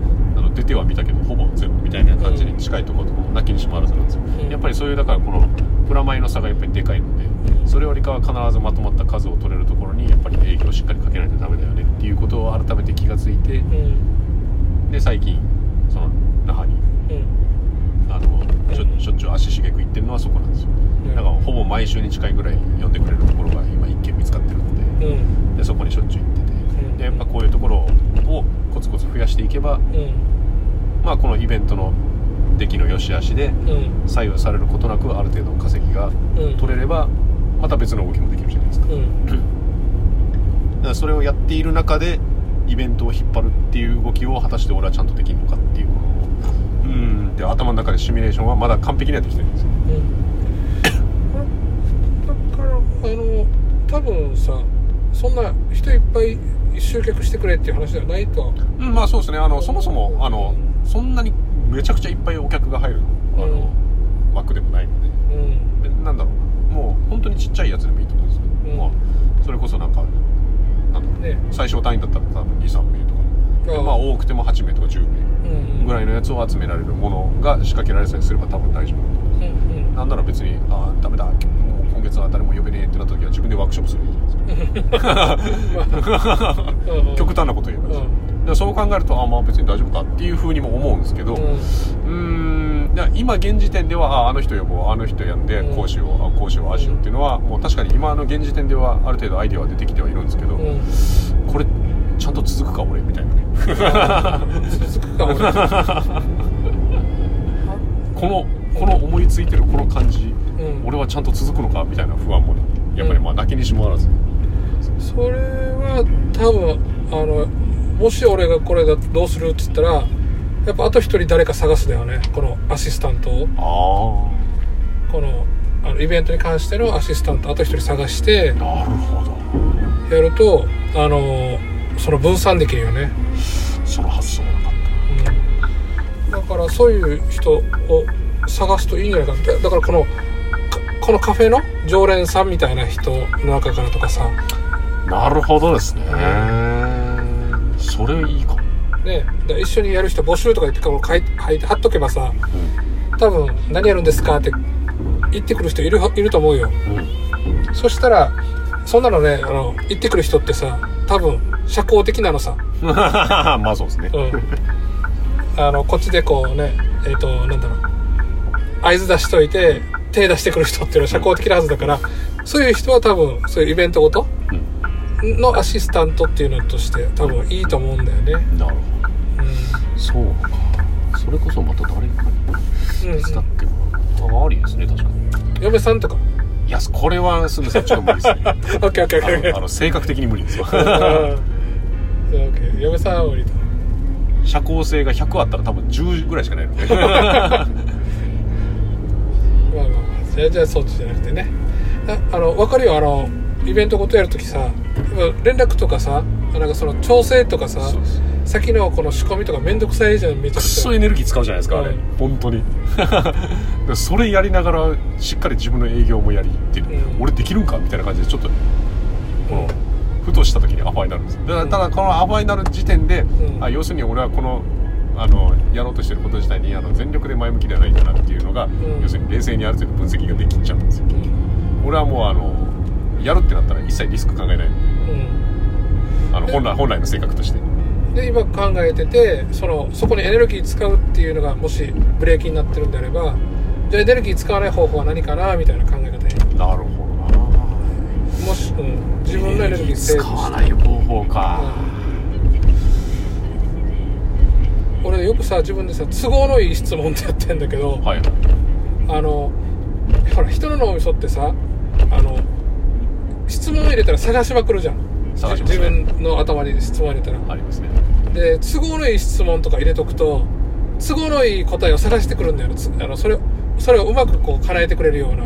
の出ては見たけどほぼゼロみたいな感じに近いところとかもなきにしもあらずなんですよ、うん。やっぱりそういうだからこのプラマイの差がやっぱりでかいので、うん。それよりかは必ずまとまった数を取れるところにやっぱり営業をしっかりかけないとダメだよねっていうことを改めて気がついてうん。で最近その那覇にうんあのしょしょっちゅう足しげく行ってるのはそこなんですよ。うん。だからほぼ毎週に近いぐらい呼んでくれるところが今一軒見つかってるのでうん。でそこにしょっちゅう行ってて。うん。でやっぱこういうところをコツコツ増やしていけば、うん。まあ、このイベントの出来の良し悪しでうん。左右されることなくある程度の稼ぎがうん。取れればまた別の動きもできるじゃないですか。だうん。からそれをやっている中でイベントを引っ張るっていう動きを果たして俺はちゃんとできるのかっていうこのうんで頭の中でシミュレーションはまだ完璧にはできてないんですよ。だからあの多分さそんな人いっぱい集客してくれっていう話ではないとは。うんまあそうですね。あのそもそもあのそんなにめちゃくちゃいっぱいお客が入るあの、枠でもないので。うん。でなんだろうな。もう本当にちっちゃいやつでもいいと思うんですよ、うん。まあそれこそなんかなんだろう。ね。最小単位だったら多分23名とか。まあ多くても8名とか10名。うんぐらいのやつを集められるものが仕掛けられさえすれば多分大丈夫だと思う。んうんうん。なんなら別にああダメだ今月は誰も呼べねえってなった時は自分でワークショップするいいじゃないですか。うん。極端なこと言えば。ですようん。でそう考えるとあまあ別に大丈夫かっていうふうにも思うんですけど、うーん今現時点ではああの人呼ぼうあの人やんでうん。こうしよう、あこうしようああしようっていうのはもう確かに今の現時点ではある程度アイデアは出てきてはいるんですけど、うんちゃんと続くか俺みたいなね。続くか俺。このこの思いついてるこの感じ、うん。俺はちゃんと続くのかみたいな不安もねやっぱりまあ泣きにしもあらず、それは多分あのもし俺がこれだどうするって言ったらやっぱあと一人誰か探すだよね。このアシスタントを。あこのあのイベントに関してのアシスタントあと一人探して。あなるほど。やるとあのその分散できるよね、その発想はなかっうん、だからそういう人を探すといいんじゃないかなだだからこのかこのカフェの常連さんみたいな人の中からとかさ。たなるほどですね、それいいかも、ね。だ一緒にやる人募集とか言ってこう書いて貼っとけばさう多分何やるんですかって言ってくる人いるいると思うよ。んうん。そしたらそんなのねあの言ってくる人ってさ多分社交的なのさ、まあそうですね、うん、あのこっちでこうねえっ、となんだろう。合図出しといて手出してくる人っていうのは社交的なはずだから、そういう人は多分そういうイベントごとうん。のアシスタントっていうのとして多分いいと思うんだよね、なるほうどそうか。それこそまた誰かにんうん。手伝ってもらう、あありですね確かに。うん、嫁さんとか。いやこれはすみませんちょっと無理ですね。オッケーオッケーあの性格的に無理ですわ。うんオッケー嫁さんは無理だ社交性が100あったら多分10ぐらいしかないので。まあまあまあじゃあじゃあそっちじゃなくてね。ああの分かるよあのイベントごとやるときさ連絡とかさなんかその調整とかさそうです先のこの仕込みとかめんどくさいじゃんめちゃくちゃ。くっそエネルギー使うじゃないですかあれ、うん。本当に。でそれやりながらしっかり自分の営業もやりっていう、うん。俺できるんかみたいな感じでちょっとこのふとした時にアファになるんですだからただこのアファになる時点で、うん。あ要するに俺はこのあのやろうとしてること自体にあの全力で前向きではないんだなっていうのが、ん。要するに冷静にある程度分析ができちゃうん。ですようん。俺はもうあのやるってなったら一切リスク考えない。のであの本来本来の性格として。うんで今考えててそのそこにエネルギー使うっていうのがもしブレーキになってるんであればじゃあエネルギー使わない方法は何かなみたいな考え方になるほどな。もし、うん、自分のエネルギーセーブ使わない方法か、俺よくさ自分でさ都合のいい質問ってやってんだけど、はい。あのほら人の脳みそってさあの質問入れたら探しまくるじゃん、探しますね。自分の頭に質問入れたら。ありますね。で都合のいい質問とか入れとくと都合のいい答えを探してくるんだよね。つあのそれそれをうまくこう叶えてくれるような。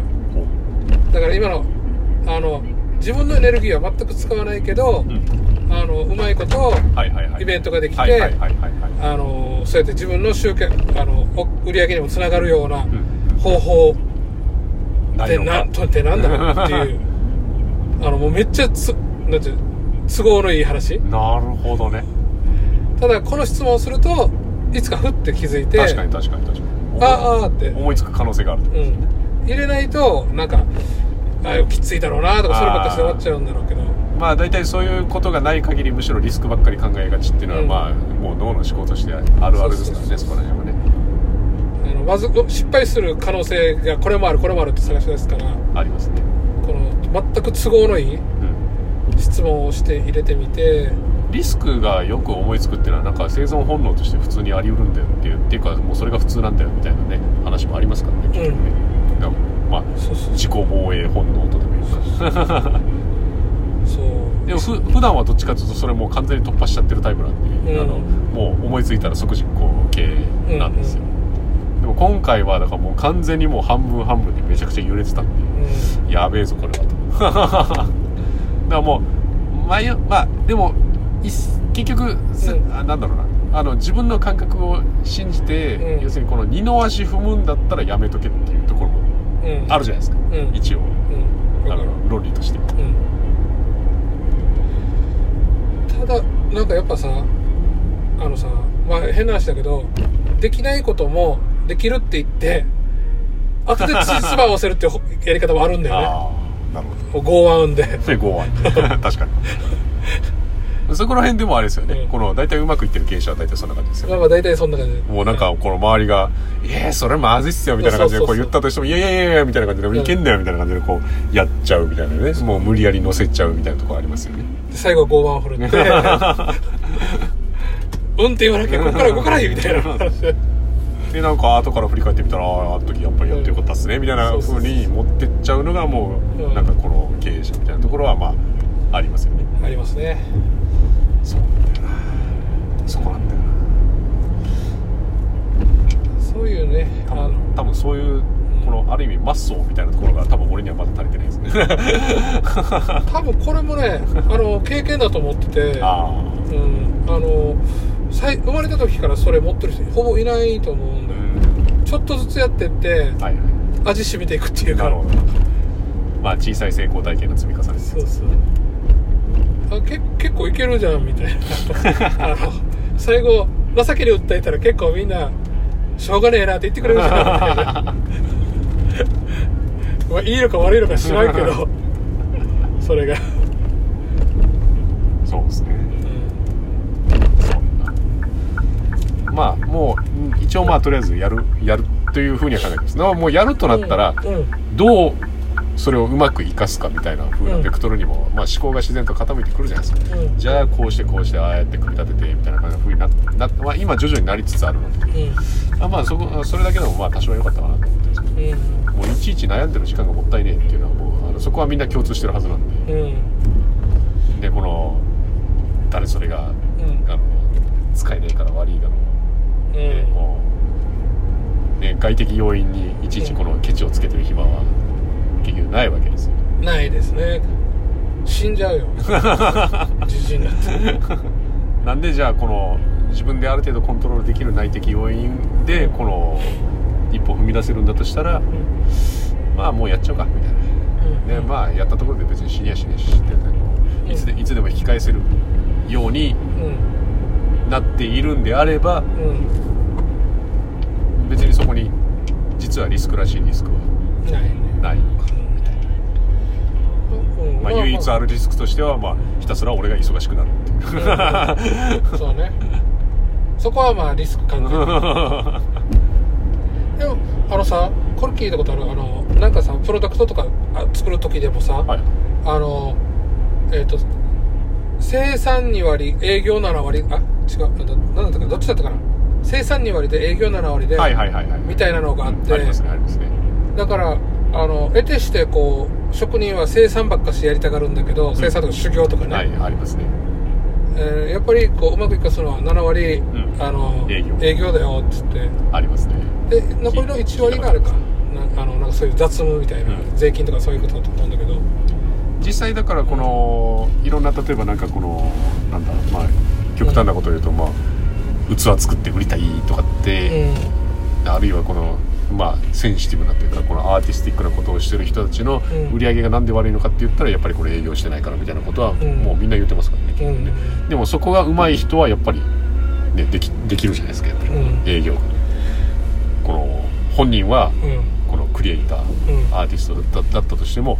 だから今のあの自分のエネルギーは全く使わないけど、うん。あのうまいことはいはいはい。イベントができて、はいはいはいはいはい。あのそうやって自分の集客あのお売り上げにもつながるようなうん。方法。って内容が。なんとってなんだろうっていう。あのもうめっちゃつなんていう都合のいい話。なるほどね。ただこの質問をするといつかふって気づいて確かに確かに確かに。あああって、思いつく可能性があるとうん、入れないとなんかあきついだろうなとかそればっかりで終わっちゃうんだろうけど。まあ大体そういうことがない限りむしろリスクばっかり考えがちっていうのは、うん。まあもう脳の思考としてあるあるですからねそそこら辺はね。あのまず失敗する可能性がこれもあるこれもあるって探しですからありますね。この全く都合のいいうん質問をして入れてみてリスクがよく思いつくっていうのはなんか生存本能として普通にあり得るんだよっていうっていうかもうそれが普通なんだよみたいなね話もありますからね結局ね、だからまあ自己防衛本能とでもいいか。そうでもふ普段はどっちかというとそれもう完全に突破しちゃってるタイプなんで、うん。あのもう思いついたら即実行系なんですよ、でも今回はだからもう完全にもう半分半分でめちゃくちゃ揺れてたんでうん。やべえぞこれはと。だ からもうまあ、ゆまあでも結局、すうん。あなんだろうな。あの自分の感覚を信じて、うん。要するにこの二の足踏むんだったらやめとけっていうところもうん。あるじゃないですか、うん。一応。あの論理として。うん。ただなんかやっぱさあのさまあ変な話だけどできないこともできるって言って後でつじつまを押せるっていうやり方もあるんだよねなるほど。剛腕で。それ剛腕。確かに。そこら辺でもあれですよね、うん。この大体うまくいってる経営者は大体そんな感じですよ、まあまあ大体そんな感じ。でもうなんかこの周りが「いやそれまずいっすよ」みたいな感じでこう言ったとしても「いやいやいやいや」みたいな感じで「ん。いけんだよ」みたいな感じでこうやっちゃうみたいなね。もう無理やり乗せちゃうみたいなところありますよね。で最後は剛腕振るって。うんって言わなきゃここから動かないみたいな。話ででなんか後から振り返ってみたらあああの時やっぱりやってよかったっすねみたいな風に持ってっちゃうのがもううん。なんかこの経営者みたいなところはまあありますよね。ありますね。そうなんだよな。そこなんだよそういうね多分多分そういうこのある意味マッソーみたいなところが多分俺にはまだ足りてないですね。多分これもねあの経験だと思ってて。あうん、あの生まれた時からそれ持ってる人ほぼいないと思うんあうだよちょっとずつやってってんはいはい。味染みていくっていうか。なるほど。まあ小さい成功体験の積み重ねですそうそう。あけ結構いけるじゃんみたいな。あの最後情けに訴えたら結構みんなしょうがねえなって言ってくれるじゃんみたいなまあいいのか悪いのか知らんけどそれが、そうですねそうまあもううん一応まあとりあえずやるやるというふうには考えてます。なもうやるとなったらうんうん。どうそれをうまく生かすかみたいな風なうん。ベクトルにも、まあ、思考が自然と傾いてくるじゃないですか、うん。じゃあこうしてこうしてああやって組み立ててみたいな感じの風になな、まあ、今徐々になりつつあるので。あまあそこそれだけでもまあ多少は良かったかなと思ってるんですけど。うん。もういちいち悩んでる時間がもったいねえっていうのはもうあのそこはみんな共通してるはずなんで。うん。うんでこの誰それがうん。あの使えねえから悪いだろううんでこう、ね、外的要因にいちいちこのケチをつけてる暇は結局ないわけですよ。ないですね。死んじゃうよ。じじいになって。なんでじゃあこの自分である程度コントロールできる内的要因でこの一歩踏み出せるんだとしたらまあもうやっちゃうかみたいな。ねまあやったところで別に死にやしねえしってでいつでも引き返せるようにうんなっているんであればうん。別にそこに実はリスクらしいリスクはうんないね。ない。のかうん。な、まあ、唯一あるリスクとしてはまあひたすら俺が忙しくなるっていう。そうね。そこはまあリスク関係ない。でもあのさこれ聞いたことあるあのなんかさプロダクトとかあ作る時でもさ、はい。あのえっ、と生産2割営業7割あ違うななんだったかどっちだったかな。生産2割で営業7割で、はいはいはいはい。みたいなのがあって。ありますねありますね。だからあの得てしてこう職人は生産ばっかしやりたがるんだけど、生産とか修行とかね、はいありますね。えーやっぱりこううまくいかすのは7割、ん。あの営業。だよっつって。ありますね。で残りの1割があれか。なあのなんかそういう雑務みたいな、うん。税金とかそういうことだと思うんだけど。実際だからこのいろんな例えばなんかこのなんだまあ極端なことを言うと、まあ器作って売りたいとかって、あるいはこのまあセンシティブなというかこのアーティスティックなことをしてる人たちのうん。売り上げがなんで悪いのかって言ったらやっぱりこれ営業してないからみたいなことはんもうみんな言ってますからね,、うん。うんねでもそこが上手い人はやっぱり、ね、できできるじゃないですかやっぱり、うん。営業が。この本人はうん。このクリエイター、うん。アーティストだったとしても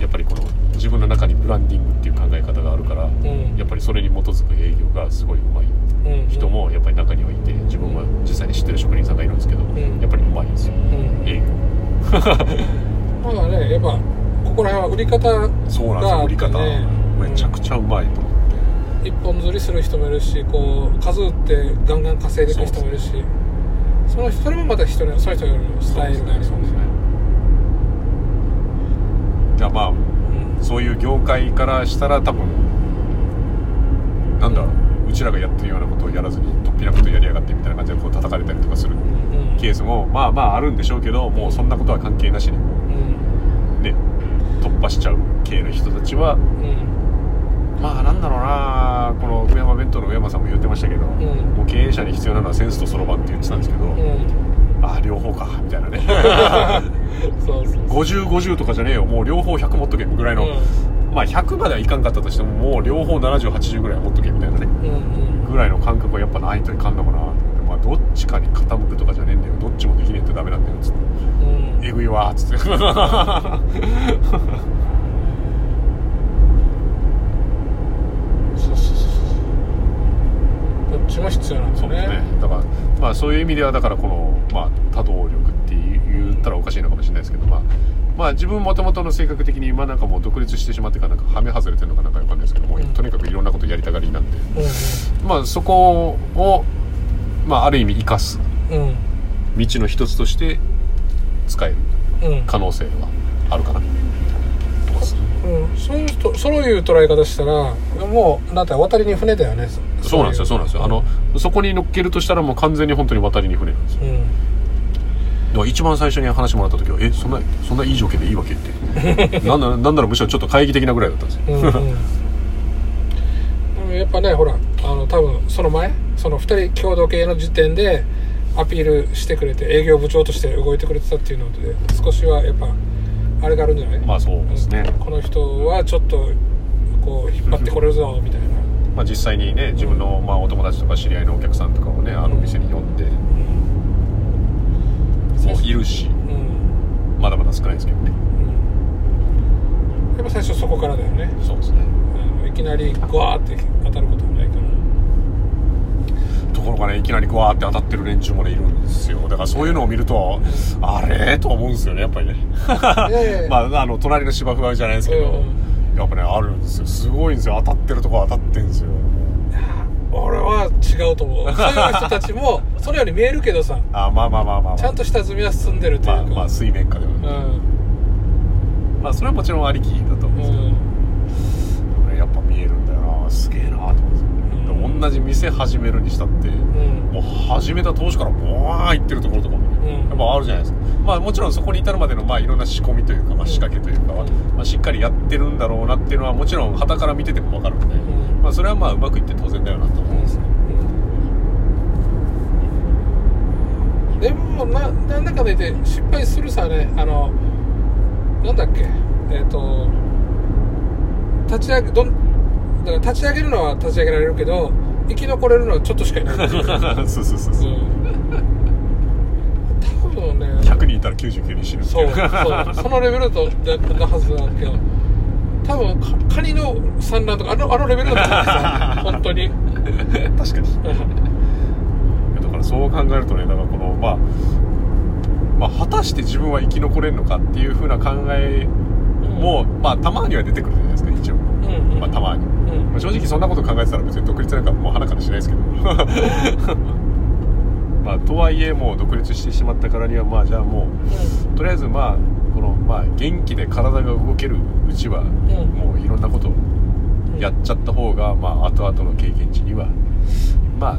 やっぱりこの自分の中にブランディングっていう考え方があるから、ん。やっぱりそれに基づく営業がすごい上手いうん。人もやっぱり中にはいて自分は実際に知ってる職人さんがいるんですけど、ん。やっぱり上手いんですよ。うん。営業。まあねやっぱここら辺は売り方そうなんですよ。売り方めちゃくちゃうまいと思って、一本釣りする人もいるしこう数打ってガンガン稼いでいく人もいるし。そのそれもまた人のその人のスタイルがありますねじゃあまあうんそういう業界からしたら多分なんだろううちらがやってるようなことをやらずに突飛なことやりやがってみたいな感じでこう叩かれたりとかするうん。ケースもまあまああるんでしょうけどもうそんなことは関係なしにうん。ね突破しちゃう系の人たちはうん。まあなんだろうなまこの上山弁当の上山さんも言ってましたけど、ん。もう経営者に必要なのはセンスとそろばんって言ってたんですけど、うんああ両方かみたいなね。そうそう5050とかじゃねえよ。もう両方100持っとけぐらいの、うまあ100まではいかんかったとしてももう両方7080ぐらいは持っとけみたいなね。うんうん。ぐらいの感覚はやっぱないといかんのかな。まあどっちかに傾くとかじゃねえんだよ。どっちもできねえとダメなんだよつって。うん。えぐいわーっつってそうそうそうも必要なんですね。ねだからまあそういう意味ではだからこの、まあ、多動力って言ったらおかしいのかもしれないですけどまあまあ自分もともとの性格的にまあなんかもう独立してしまってからなんかはめ外れてるのかなんかわかんないですけども、うんとにかくいろんなことやりたがりなんでうまあそこをまあある意味生かすんうん道の一つとして使えるうん。可能性はあるかなそういう人そういう捉え方したらもうなんて渡りに船だよね。そうなんですよそうなんですよ。あのそこに乗っけるとしたらもう完全に本当に渡りに船なんですよ。うん。一番最初に話もらった時は「えそんなそんないい条件でいいわけ?」って。なんならなんならむしろちょっと懐疑的なぐらいだったんですよ、うんうん。やっぱねほらあの多分その前その2人共同経営の時点でアピールしてくれて営業部長として動いてくれてたっていうので少しはやっぱあれがあるんじゃない、まあそうですね、この人はちょっとこう引っ張ってこれるぞみたいな、まあ、実際にね自分のまあお友達とか知り合いのお客さんとかをねあの店に呼んでうん。もういるしうん。まだまだ少ないですけどね。うん。やっぱ最初そこからだよね。そうですね。あのいきなりグワーって当たることはないからところがねいきなりグワーって当たってる連中もねいるんですよ。だからそういうのを見るとあれ？と思うんですよねやっぱりね。まああの隣の芝生じゃないですけど、うんやっぱねあるんですよ。すごいんですよ。当たってるとこ当たってんですよ。俺は違うと思う。そういう人たちも そのように見えるけどさ。あまあまあまあまあ、まあ、ちゃんと下積みは進んでるというか、まあまあ水面下では、うん。まあそれはもちろんありきだと思うんうですけど、ん。これやっぱ見えるんだよな。すげえなと同じ店始めるにしたって、うん。もう始めた当初からボワーンいってるところとかもね、うん。やっぱあるじゃないですか。まあもちろんそこに至るまでのまあいろんな仕込みというか、まあ、仕掛けというかは、まあ、しっかりやってるんだろうなっていうのはもちろん傍から見てても分かるんで、ん。まあそれはまあうまくいって当然だよなと思うんですね、でもななんだかでて失敗するさねあのなんだっけえっ、と立ち上げどんだから立ち上げるのは立ち上げられるけど生き残れるのはちょっとしかいない。そうそうそうそう、うん。多分ね。100人いたら99人死ぬそいう。うそう。そのレベルとだなはずなんだけど多分かカニの産卵とかあのあのレベルだと思うんですよ。本当に。確かに。だからそう考えるとねだからこのまあまあ果たして自分は生き残れるのかっていうふうな考えも、まあたまには出てくるじゃないですか一応、うんうん。まあたまに、うんまあ、正直そんなこと考えてたら別に独立なんかもう鼻からしないですけど。まあとはいえもう独立してしまったからにはまあじゃあもうとりあえずまあこのまあ元気で体が動けるうちは、もういろんなことをやっちゃった方が、まあ後々の経験値にはまあ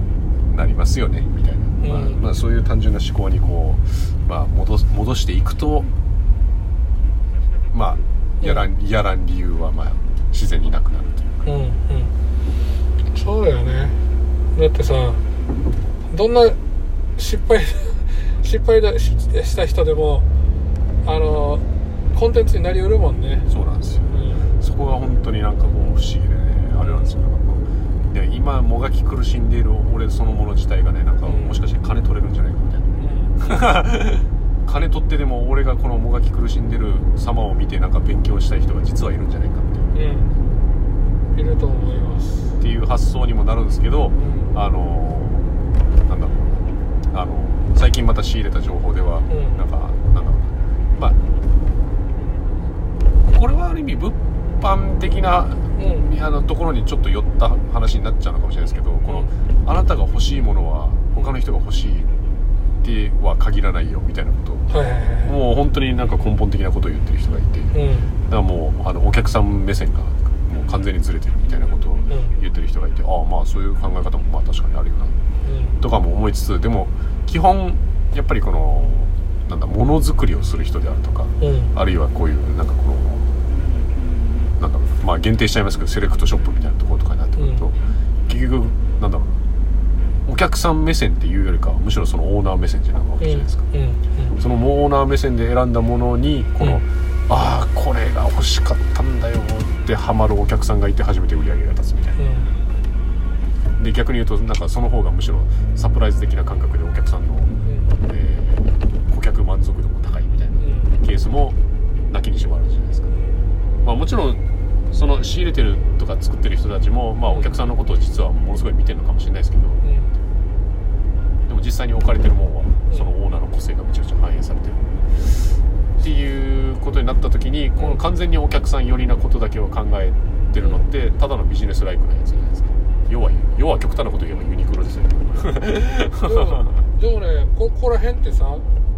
なりますよねみたいな、まあうん。まあ、そういう単純な思考にこう、まあ、戻す戻していくとまあやらん。やらん理由はまあ自然になくなるううんうん。そうだよね。だってさどんな失敗 失敗だしした人でもあのコンテンツになりうるもんね。そうなんですよ。うん。そこが本当になんかこう不思議でねあれなんですよ。なんかこうで今もがき苦しんでいる俺そのもの自体がねなんかうん。もしかして金取れるんじゃないかみたいな。金取ってでも俺がこのもがき苦しんでる様を見てなんか勉強したい人が実はいるんじゃないかみたいなうんいると思います。っていう発想にもなるんですけど、うん。あのなんだろう。なあの最近また仕入れた情報では、うん。なんかなんだろう。なまあこれはある意味物販的なうん。あのところにちょっと寄った話になっちゃうのかもしれないですけどこの、あなたが欲しいものは他の人が欲しいっては限らないよみたいなこと。をはいはいはいはい。もう本当になんか根本的なことを言ってる人がいて、だかうんらもうあのお客さん目線がもう完全にずれてるみたいなことを言ってる人がいて、ああまあそういう考え方もまあ確かにあるよな。うん。とかも思いつつでも基本やっぱりこのなんだものづくりをする人であるとかうん。あるいはこういうなんかこのなんだろうまあ限定しちゃいますけどセレクトショップみたいなところとかになってくると、うん。結局なんだろうなお客さん目線っていうよりかはむしろそのオーナー目線じゃないわけじゃないですか、うん。うん。そのオーナー目線で選んだものにこの、うん。ああこれが欲しかったんだよってハマるお客さんがいて初めて売り上げが立つみたいな。で逆に言うとなんかその方がむしろサプライズ的な感覚でお客さんの、えー顧客満足度も高いみたいなうんケースもなきにしもあるじゃないですか、まあ、もちろんその仕入れてるとか作ってる人たちも、まあ、お客さんのことを実はものすごい見てるのかもしれないですけどでも実際に置かれてるもんはそのオーナーの個性がめちゃくちゃ反映されてるっていうことになった時にこの完全にお客さん寄りなことだけを考えてるのってただのビジネスライクなやつじゃないですか。要は要は極端なこと言えばユニクロですよ。ねでもねこここら辺ってさ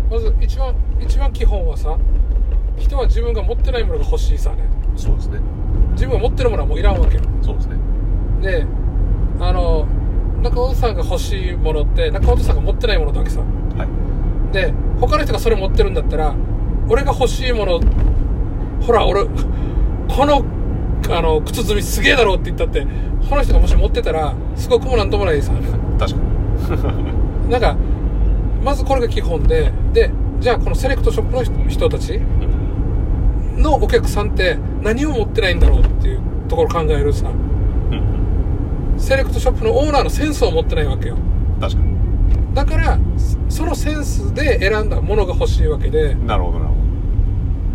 まず一番一番基本はさ人は自分が持ってないものが欲しいさね。そうですね。自分が持ってるものはもういらんわけよ。そうですね。であの中尾さんが欲しいものって中尾さんが持ってないものだけさ。はい。で他の人がそれ持ってるんだったら俺が欲しいものほら俺このあの靴積みすげえだろって言ったってこの人がもし持ってたらすごくもなんともないさ確かに。なんかまずこれが基本ででじゃあこのセレクトショップの人人たちのお客さんって何を持ってないんだろうっていうところを考えるさ。うん。セレクトショップのオーナーのセンスを持ってないわけよ。確かに。だからそのセンスで選んだものが欲しいわけで。なるほどなるほ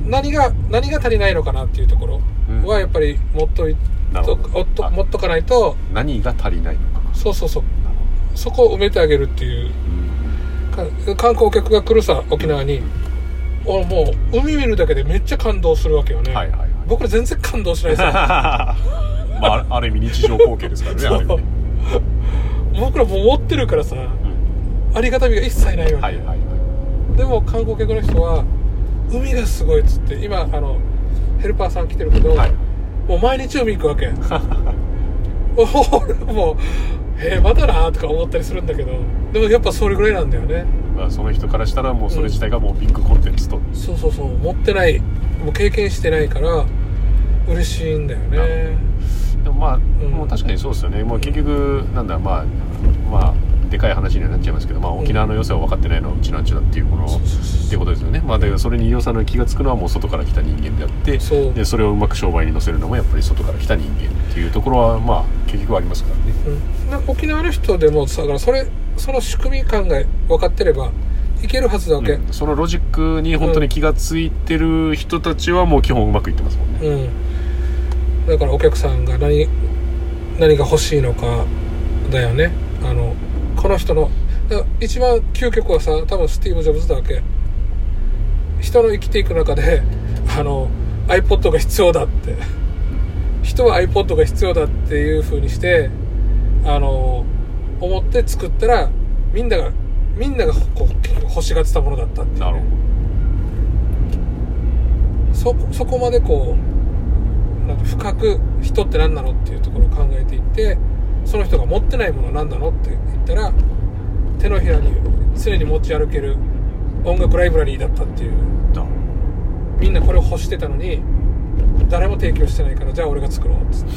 何が何が足りないのかなっていうところはやっぱり持っといとなるほど。あおっと持っとかないとど何が足りないのかな。そうそうそう。そこを埋めてあげるっていう。どうん。か観光客が来るさ沖縄に。おもう海見るだけでめっちゃ感動するわけよね、はいはいはい。僕ら全然感動しないですよ。まああある意味日常光景ですからね ある意味ね。僕らもう持ってるからさうん。ありがたみが一切ないわけ、はいはいはい。でも観光客の人は海がすごいっつって今あのヘルパーさん来てるけど、はい。もう毎日海行くわけ俺 もうへえまだなとか思ったりするんだけどでもやっぱそれぐらいなんだよね。まあその人からしたらもうそれ自体がもうビッグコンテンツと、そうそうそう持ってない。もう経験してないから嬉しいんだよね。でもまあ、ん。もう確かにそうですよね。もう結局なんだまあまあでかい話にはなっちゃいますけど、まあ、沖縄の良さを分かってないのはうちなんちゅだっていうものっていうことですよね。まあだからそれに飯尾さんの気が付くのはもう外から来た人間であってそう。でそれをうまく商売に乗せるのもやっぱり外から来た人間っていうところはまあ結局ありますからね。うん。な沖縄の人でもさだからそれその仕組み考え分かってればいけるはずだわけ。うん。そのロジックに本当に気が付いてる人たちはもう基本うまくいってますもんね、うん、だからお客さんが何何が欲しいのかだよねこの人の。一番究極はさ多分スティーブ・ジョブズだわけ。人の生きていく中であの iPod が必要だって。人は iPod が必要だっていう風にしてあの思って作ったらみんながみんながこう欲しがってたものだったっていうね。なるほそそこまでこうなんか深く人って何なのっていうところを考えていってその人が持ってないものは何なのって言ったら手のひらに常に持ち歩ける音楽ライブラリーだったっていう。みんなこれを欲してたのに誰も提供してないからじゃあ俺が作ろうっつって。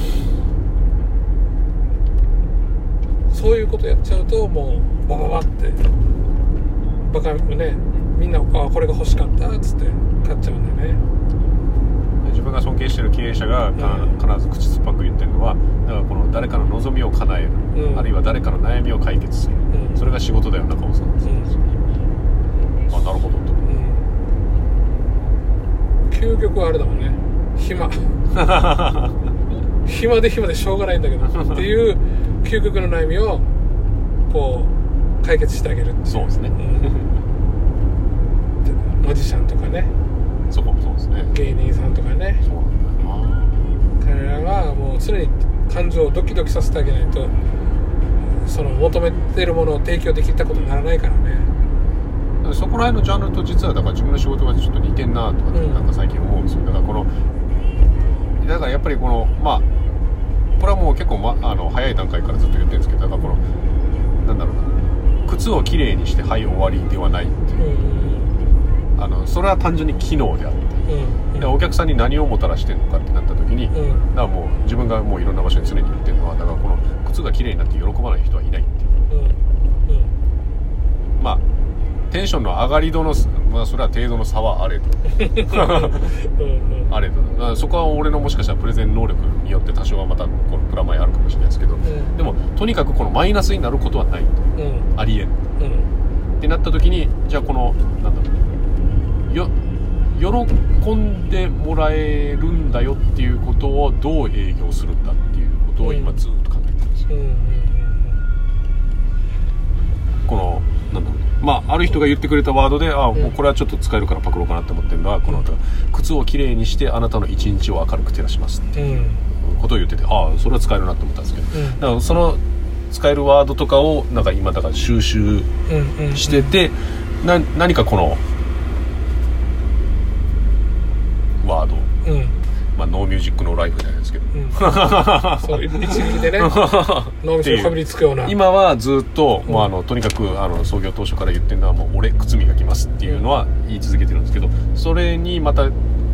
そういうことやっちゃうともうバババってバカねみんなあこれが欲しかったっつって買っちゃうんだよね。分が尊敬してる経営者がか必ず口酸っぱく言ってるのはだからこの誰かの望みを叶える、うん。あるいは誰かの悩みを解決する、うん。それが仕事だよ中尾さん。うん。あなるほどと。うん。究極はあれだもんね。暇。暇で暇でしょうがないんだけどっていう究極の悩みをこう解決してあげるっていそうですね。うん。マジシャンとかねそこもそうですね。芸人さんとかね。そうなんだよな。彼らはもう常に感情をドキドキさせてあげないとその求めてるものを提供できたことにならないからね。そこら辺のジャンルと実はだから自分の仕事がちょっと似てんなとかってうん。なんか最近思うんですよ。だからこのだからやっぱりこのまあこれはもう結構、ま、あの早い段階からずっと言ってるんですけどだからこのなんだろうな靴をきれいにしてはい終わりではないっていう。うんあのそれは単純に機能であって。うん。でお客さんに何をもたらしてるのかってなった時に、だうん。からもう自分がもういろんな場所に常に言ってるのはだからこの靴が綺麗になって喜ばない人はいないっていう。うん。うん。まあテンションの上がり度の、まあ、それは程度の差はあれど。うんうん。あれど。だからそこは俺のもしかしたらプレゼン能力によって多少はまたこのプラマイあるかもしれないですけどん。でもとにかくこのマイナスになることはないと。うん。ありえん。うん。ってなった時にじゃあこのなんだろう。よ喜んでもらえるんだよっていうことをどう営業するんだっていうことを今ずっと考えてるんですよ、うんうん。このなんだろうまあある人が言ってくれたワードでああもうこれはちょっと使えるからパクろうかなって思ってるのはこの靴をきれいにしてあなたの一日を明るく照らしますってうんうん。ことを言っててああそれは使えるなって思ったんですけどうん。だからその使えるワードとかをなんか今だから収集うんうん。してて、な何かこのワード、うん。まあ、ノーミュージックノーライフじゃないですけど、うん。そう一撃でね。脳みそにかぶりつくような。今はずっと、うん。もうあのとにかくあの創業当初から言ってるのはもう俺靴磨きますっていうのは言い続けてるんですけどそれにまた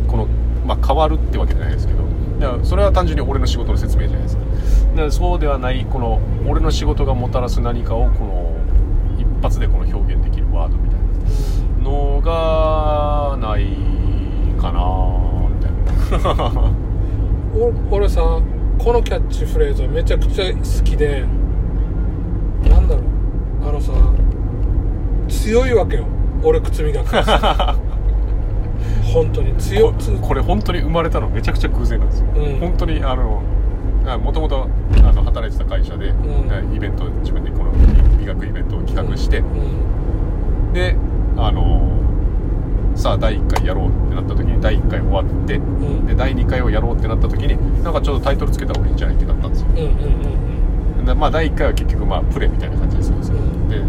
この、まあ、変わるってわけじゃないですけどだからそれは単純に俺の仕事の説明じゃないですか。だからそうではないこの俺の仕事がもたらす何かをこの一発でこの表現できるワードみたいなのがないかな 俺さこのキャッチフレーズはめちゃくちゃ好きでなんだろう。あのさ強いわけよ。俺靴磨き 本当に。強つこれ本当に生まれたの。めちゃくちゃ偶然なんですよ、うん。本当にあのもともと働いてた会社で、ん。イベント自分でこの美学イベントを企画して、うん。であのさあ第1回やろうってなった時に第1回終わってうん。で第2回をやろうってなった時になんかちょっとタイトルつけた方がいいんじゃないってなったんですよ。うんうんうんでまあ第1回は結局まあプレみたいな感じでするんですよ。うん。で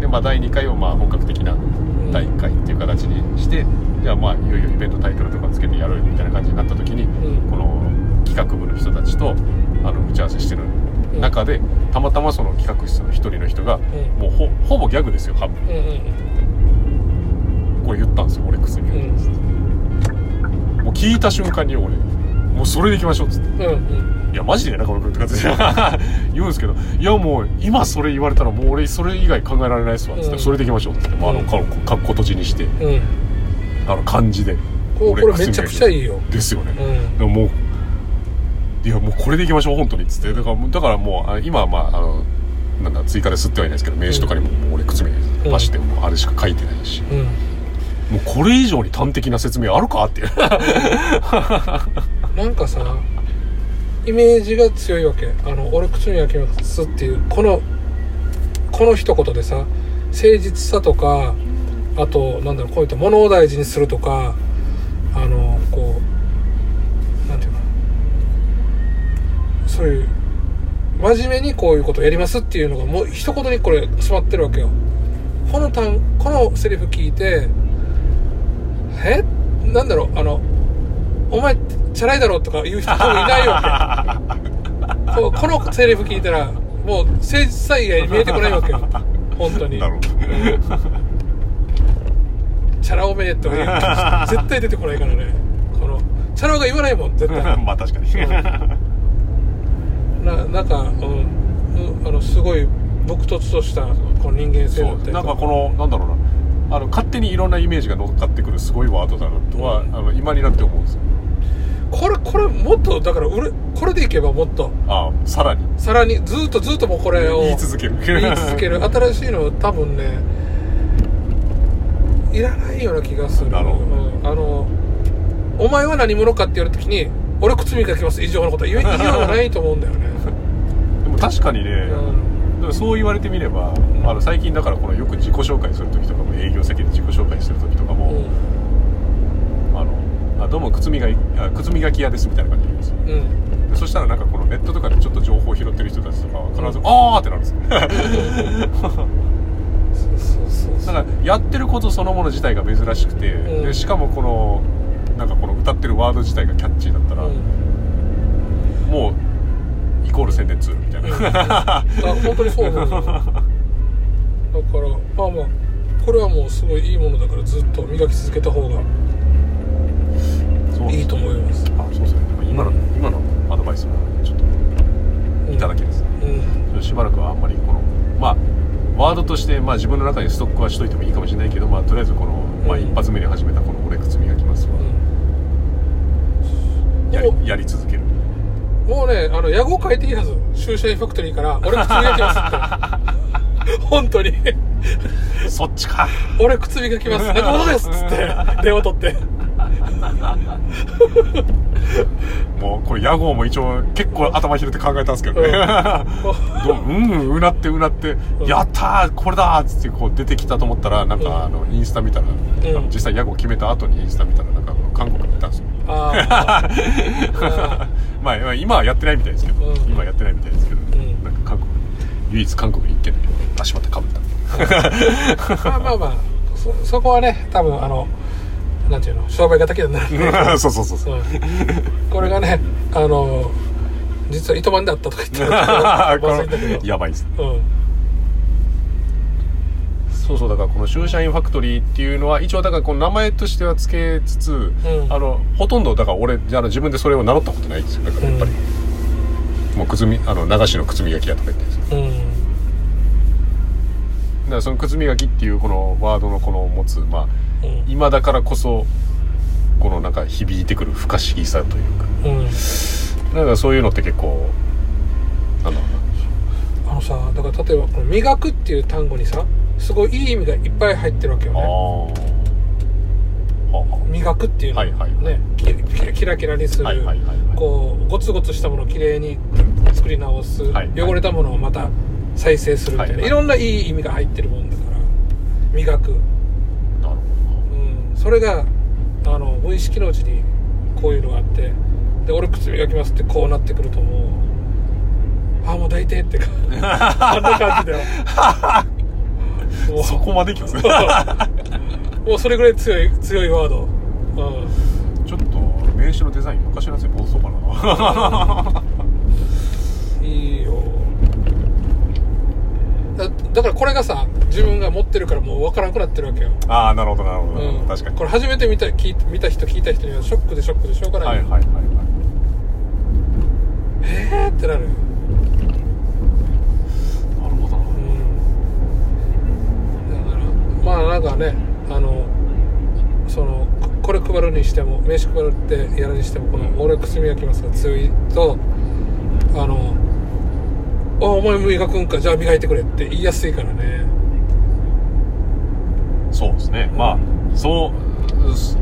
で、まあ、第2回をまあ本格的な第1回っていう形にしてじゃあまあいよいよイベントタイトルとかつけてやろうよみたいな感じになった時にうん。この企画部の人たちとあの打ち合わせしてる中でたまたまその企画室の一人の人がうん。もうほほぼギャグですよ半分。うんうんこれ言ったんですよ俺薬うん。もう聞いた瞬間に俺もうそれでいきましょうっつって。うんうん。いやマジで中村君って感じで。言うんですけどいやもう今それ言われたらもう俺それ以外考えられないっすわっつって、うん。それでいきましょうっつって、まあ、あのうん。かかっこ閉じにして。あの漢字で。これこれめちゃくちゃいいいよ。ですよね、うん。でももういやもうこれでいきましょう本当にっつって。だからもうだからもうあ今はまああのなんだ追加で吸ってはいないですけど名刺とかにももう俺靴目出してもうあれしか書いてないし、うんもうこれ以上に端的な説明あるかっていう。なんかさイメージが強いわけ。あの俺靴磨きますっていう。このこの一言でさ誠実さとかあとなんだろうこういったものを大事にするとかあのこうなんていうの？そういう真面目にこういうことをやりますっていうのがもう一言にこれ詰まってるわけよ。この単このセリフ聞いてえ？なんだろう？あのお前チャラいだろとか言う人多分いないわけ。こうこのセリフ聞いたらもう誠実さ以外に見えてこないわけよ。本当に。なるほどチャラおめえとか言う。絶対出てこないからね。このチャラ男が言わないもん絶対。まあ確かに。ななんか、うん、うんあのすごい朴突としたこの人間性だったりなんかこのなんだろうなあの勝手にいろんなイメージが乗っかってくるすごいワードだなとは、あの今になって思うんですよ。これこれもっとだから俺これでいけばもっと。ああさらに。さらにずっとずっともうこれを言い続ける。言い続ける。新しいの多分ねいらないような気がする。なるほど。うん。あのお前は何者かって言われた時に俺靴磨きます。以上のことは言い言いようがないと思うんだよね、でも確かにね、うん。でもそう言われてみれば、あの最近だからこのよく自己紹介する時とかも営業先で自己紹介する時とかも、あのあどうも靴磨きあ靴磨き屋ですみたいな感じで言うんです。ようん。そしたらなんかこのネットとかでちょっと情報を拾ってる人たちとかは必ず「あー!」ってなるんですよ。だからやってることそのもの自体が珍しくて、うん。でしかもこのなんかこの歌ってるワード自体がキャッチーだったら、うん。もうイコール宣伝ツールみたいな、あ本当にそう。思うだからまあまあこれはもうすごいいいものだからずっと磨き続けた方がいいと思います。あそうですね。今の、今のアドバイスもちょっといただきです、うん。しばらくはあんまりこのまあワードとして、まあ、自分の中にストックはしといてもいいかもしれないけど、まあ、とりあえずこの、まあ、うん一発目に始めたこの「俺靴磨きますわ」やりもやり続ける。うもうねあの野号変えていいはずシューシャインファクトリーから「俺靴磨きます」って。本当に。そっちか「俺靴磨きます。中本です」っつって。電話取って。もうこれ屋号も一応結構頭ひねって考えたんですけどね、どううんうなってうなって「うん。やったーこれだ!」っつってこう出てきたと思ったらなんかあのインスタ見たら、ん。実際屋号決めた後にインスタ見たらなんか韓国に行ったんですよ まあまあ今はやってないみたいですけど、うん。今はやってないみたいですけど、ん。なんか韓国唯一韓国に行けない。足場ってかぶった。まあまあまあそそこはね多分あのなんていうの商売敵になる。そうそうそうそう。うん。これがねあの実は糸満であったとか言って やばいです。うんそうそうだからこのシューシャインファクトリーっていうのは一応だからこの名前としては付けつつ、ん。あのほとんどだから俺あの自分でそれを名乗ったことないんですよ。だからやっぱり、もう靴みあの流しの靴磨き屋とか言ってるんですよ。うん。だからその靴磨きっていうこのワードのこの持つまあうん。今だからこそこのなんか響いてくる不可思議さというか。うん。なんかそういうのって結構なんだろうあのさだから例えばこの「磨く」っていう単語にさすごいいい意味がいっぱい入ってるわけよなね磨くっていうの。はいはいね。キラキラにする、はいはいはいはい。こうゴツゴツしたものをきれいに作り直す、はいはい。汚れたものをまた再生するみたいな、はいはい。いろんないい意味が入ってるもんだから。磨く、うん、それがあの無意識のうちにこういうのがあって。で俺靴磨きますってこうなってくるともうああもう抱いてってか あんな感じだよ そこまでいきますうもうそれぐらい強い強いワード、うん、ちょっと名刺のデザイン昔のやつに戻そうかな。いいよ。だだからこれがさ自分が持ってるからもう分からなくなってるわけよ、ああなるほどなるほど、うん、確かに。これ初めて見た聞い見た人聞いた人にはショックでショックでしょうがない。よ、はいはいはいはいえーってなるよ、なるほどなうん、だからまあなんかねあのそのここれ配るにしても名刺配るってやるにしてもこの「俺靴磨きます」が強いとあの「あお前磨くんかじゃあ磨いてくれ」って言いやすいからね。そうですね、まあそうそ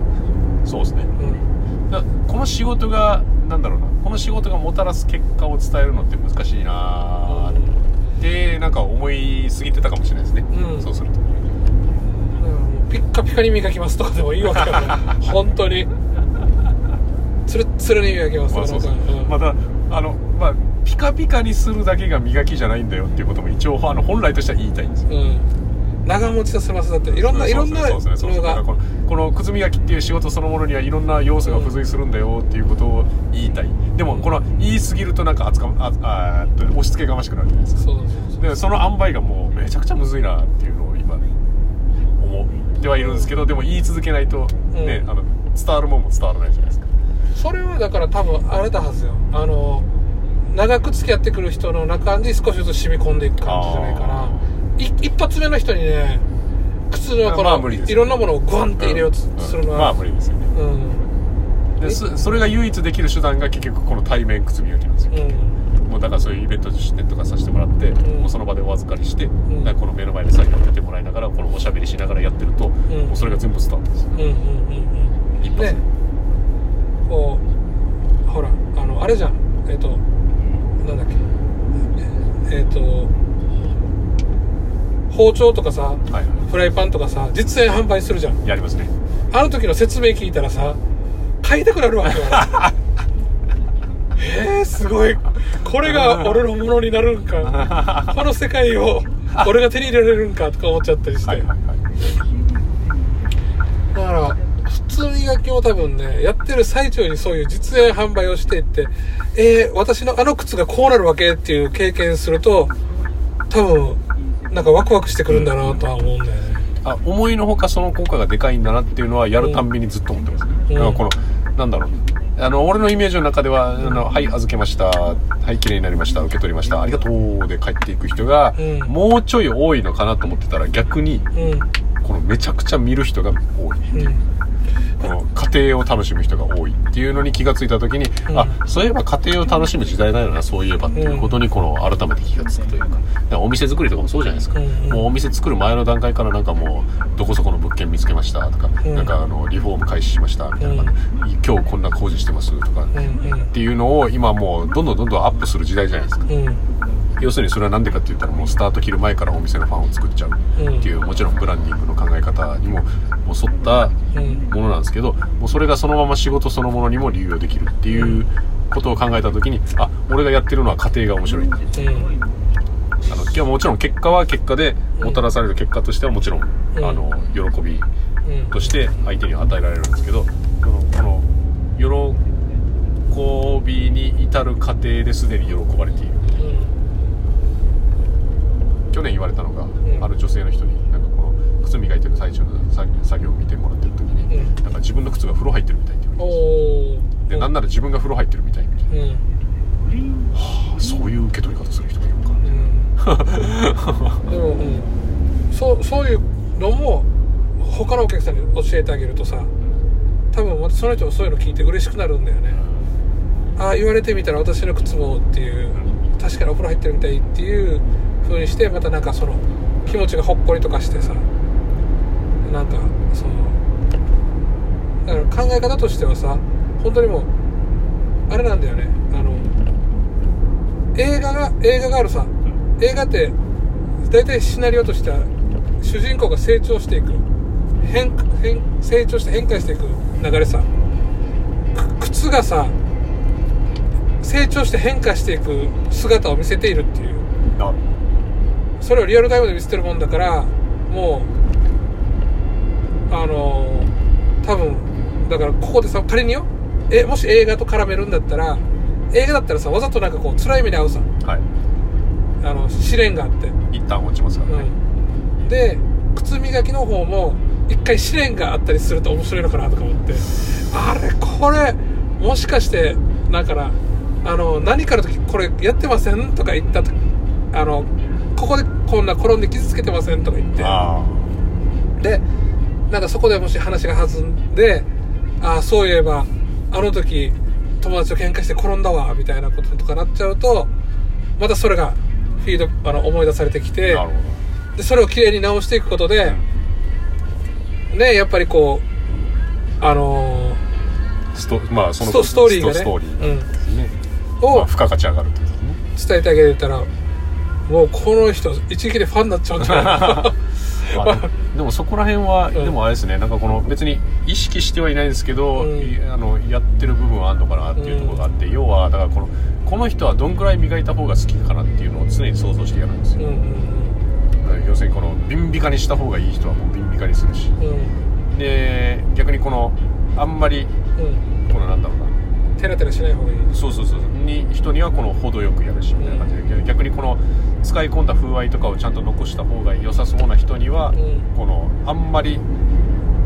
そうですね。うん。だこの仕事がなんだろうな。この仕事がもたらす結果を伝えるのって難しいなってなんか思いすぎてたかもしれないですね、うん。そうすると。うんもうピッカピカに磨きますとかでもいいわけよ。ね本当に。つるっつるに磨きますまあそうそう。うん。またあのまあピカピカにするだけが磨きじゃないんだよっていうことも一応あの本来としては言いたいんですよ。うん。長持ちさせますだっていろんないろんなそうですねそうですねそう。ですねだからのがこのこの靴磨きっていう仕事そのものにはいろんな要素が付随するんだよっていうことを言いたい。でもこの言い過ぎるとなんか扱うああ押し付けがましくなるじゃないですか。そでその塩梅がもうめちゃくちゃむずいなっていうのってはいるんですけどでも言い続けないとね、うん。あの伝わるもんも伝わらないじゃないですか。それはだから多分あれだはずよ。あの長く付き合ってくる人の中に少しずつ染み込んでいく感じじゃないかない一発目の人にね靴のこの、まあ無理ですいろんなものをグワンって入れようとするのうん。まあは無理ですよね。うん。でそそれが唯一できる手段が結局この対面靴磨きなんですよ。うんもうだからそういうイベント出店とかさせてもらって、ん。もうその場でお預かりして、ん。だからこの目の前で作業を出てもらいながらこのおしゃべりしながらやってると、ん。もうそれが全部スタートです。うんうんうん一発うんね。こうほらあのあれじゃん。えっ、となんだっけ。えっ、と包丁とかさはいはフライパンとかさ実演販売するじゃん。いやりますね。あの時の説明聞いたらさ買いたくなるわけよ えー、すごい。これが俺のものになるんか。この世界を俺が手に入れられるんかとか思っちゃったりして、はいはいはい。だから普通磨きも多分ねやってる最中にそういう実演販売をしていってえー、私のあの靴がこうなるわけっていう経験すると多分なんかワクワクしてくるんだなとは思うんだよね。あ思いのほかその効果がでかいんだなっていうのはやるたんびにずっと思ってます。ね、うん。だからこのなんだろうあの俺のイメージの中では「あのはい預けました。はい綺麗になりました。受け取りました。ありがとう」で帰っていく人が、うん。もうちょい多いのかなと思ってたら逆にうん。このめちゃくちゃ見る人が多い。うんこの家庭を楽しむ人が多いっていうのに気がついた時に、うん。あそういえば家庭を楽しむ時代だよなそういえばっていうことにこの改めて気がつくというか。だからお店作りとかもそうじゃないですか、うん。うんもうお店作る前の段階からなんかもうどこそこの物件見つけましたとか、うん。なんかあのリフォーム開始しましたみたいな、今日こんな工事してますとか、うんうん。っていうのを今もうどんどんどんどんアップする時代じゃないですか。うん要するにそれは何でかって言ったらもうスタート切る前からお店のファンを作っちゃうっていうもちろんブランディングの考え方にももう沿ったうんものなんですけどもうそれがそのまま仕事そのものにも流用できるっていうことを考えた時にあ俺がやってるのは家庭が面白いうん。あのいやもちろん結果は結果でもたらされる結果としてはもちろん、うん。あの喜びうん。として相手に与えられるんですけどこの喜びに至る過程ですでに喜ばれている去年言われたのが、ん。ある女性の人になんかこの靴磨いてる最中の作作業を見てもらってる時に、うん。なんか自分の靴が風呂入ってるみたいって言われてなんなら自分が風呂入ってるみたいみたいな。うん。そういう受け取り方する人がいるのか。うん。でも、うん、そうそういうのも他のお客さんに教えてあげるとさ多分またその人もそういうの聞いて嬉しくなるんだよね。ああ言われてみたら私の靴もっていう確かにお風呂入ってるみたいっていう風にしてまたなんかその気持ちがほっこりとかしてさなんかそのだから考え方としてはさ本当にもうあれなんだよね。あの映画が映画があるさ映画って大体シナリオとしては主人公が成長していく変変成長して変化していく流れさ靴がさ成長して変化していく姿を見せているっていう。それをリアルタイムで見せてるもんだからもうあのー多分だからここでさ仮によえもし映画と絡めるんだったら映画だったらさわざとなんかこう辛い目に遭うさ。はい。あの試練があって。一旦落ちますからね、うん、で靴磨きの方も一回試練があったりすると面白いのかなとか思って。あれこれもしかしてだからあの何かの時これやってませんとか言ったとあのここでこんな転んで傷つけてませんとか言って。あでなんかそこでもし話が弾んでああそういえばあの時友達と喧嘩して転んだわみたいなこととかなっちゃうとまたそれがフィードあの思い出されてきあてでそれをきれいに直していくことで、ねやっぱりこうあのどストまあそのストーリーがねストーリーがですね、ーをまあ、付加価値上がるってことね。伝えてあげたらもうこの人一撃でファンになっちゃうんじゃないまあでもそこら辺は、ん。でもあれですね。なんかこの別に意識してはいないんですけど、うん。いあのやってる部分はあるのかなっていうところがあって、要はだからこのこの人はどんくらい磨いた方が好きかなっていうのを常に想像してやるんですよ、うんうん要するにこのビンビカにした方がいい人はもうビンビカにするし。うん。で逆にこのあんまりうん。このなんだろうな。テラテラしない方がいい。そうそうそう。に人にはこの程よくやるしみたいな感じで、逆にこの使い込んだ風合いとかをちゃんと残した方が良さそうな人には、うん。このあんまり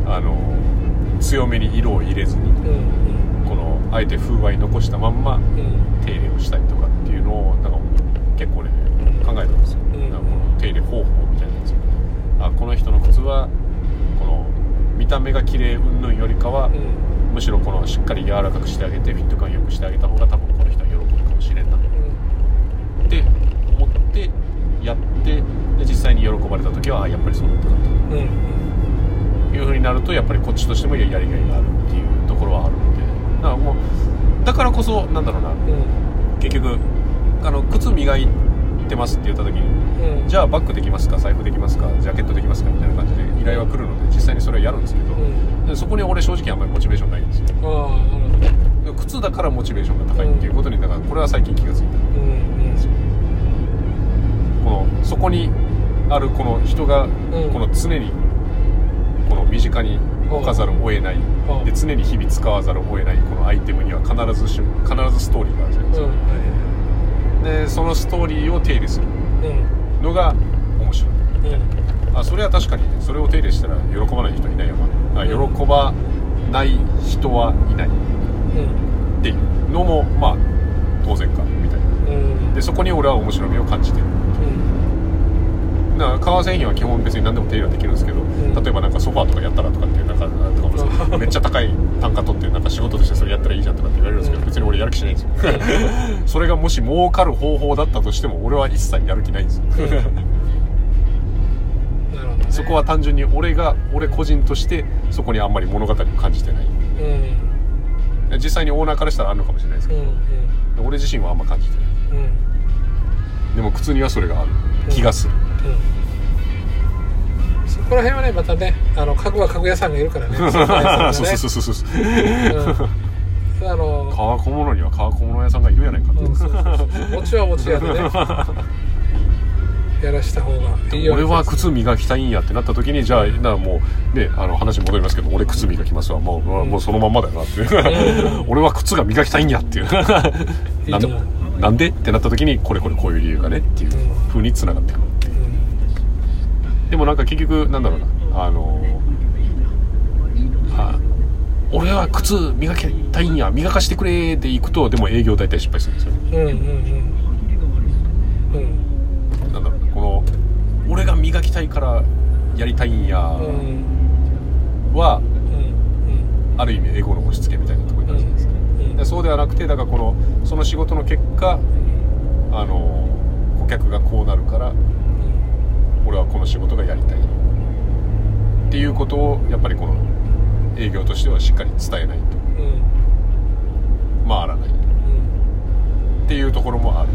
あの強めに色を入れずにうんこのあえて風合い残したまんまうん。うん手入れをしたりとかっていうのをなんか結構ね考えたんですよ、うんなんかこの手入れ方法みたいなやつ。あこの人の靴はこの見た目が綺麗云々よりかは、うん。むしろこのしっかり柔らかくしてあげてフィット感良くしてあげた方が多分この人は喜ぶかもしれんなって思ってやってで実際に喜ばれた時はあやっぱりそうだったかうんうん。という風になるとやっぱりこっちとしてもやりがいがあるっていうところはあるので。だからもうだからこそなんだろうな。うん。結局あの靴磨いてますって言った時にうん。じゃあバッグできますか？財布できますか？ジャケットできますか？みたいな感じで依頼は来るので実際にそれはやるんですけど、うん。でそこに俺正直あんまりモチベーションないんですよ。靴だからモチベーションが高いっていうことにだからこれは最近気がついた。うん。このそこにあるこの人がん。この常にこの身近に置かざるを得ない。うん。で常に日々使わざるを得ないこのアイテムには必ずし必ずストーリーがあるじゃないですうんうん。かでそのストーリーを手入れする。うん。のが面白い。うん。あそれは確かにそれを手入れしたら喜ばない人いないよな。あ喜ばない人はいない。うん。っていうのもまあ当然かみたいな。うん。でそこに俺は面白みを感じてるうん。だから革製品は基本別に何でも手入れはできるんですけど、ん。例えばなんかソファーとかやったらとかっていうなんかとかもさ めっちゃ高い単価取ってなんか仕事としてそれやったらいいじゃんとかって言われるんですけど、うん。別に俺やる気しないんですよ。それがもし儲かる方法だったとしても俺は一切やる気ないんですよ。ね、そこは単純に俺が俺個人としてそこにあんまり物語を感じてないうん。実際にオーナーからしたらあるのかもしれないですけうんど、俺自身はあんま感じてない。うんうんでも靴にはそれがある気がする、うん。そこら辺はねまたねあの家具は家具屋さんがいるからね。そうそうそうそうそううん。あの革小物には革小物屋さんがいるやないかと、うんそうそう。はねやらした方がいいよ俺は靴磨きたいんやってなった時にじゃあなもうねあの話戻りますけど俺靴磨きますわ。もう,、もうそのまんまだよなっていう。俺は靴が磨きたいんやっていう。いいと思うなんで？ってなった時にこれこれこういう理由がねっていう風に繋がってくるっていう。でもなんか結局なんだろうな。あのあ俺は靴磨きたいんや磨かしてくれで行くとでも営業大体失敗するんですよね。うんうんうんうん。なんだろうな。この俺が磨きたいからやりたいんやはうんある意味エゴの押し付けみたいなそうではなくてだからこのその仕事の結果あの顧客がこうなるから俺はこの仕事がやりたい。っていうことをやっぱりこの営業としてはしっかり伝えないと。うん回らない。うんっていうところもある。う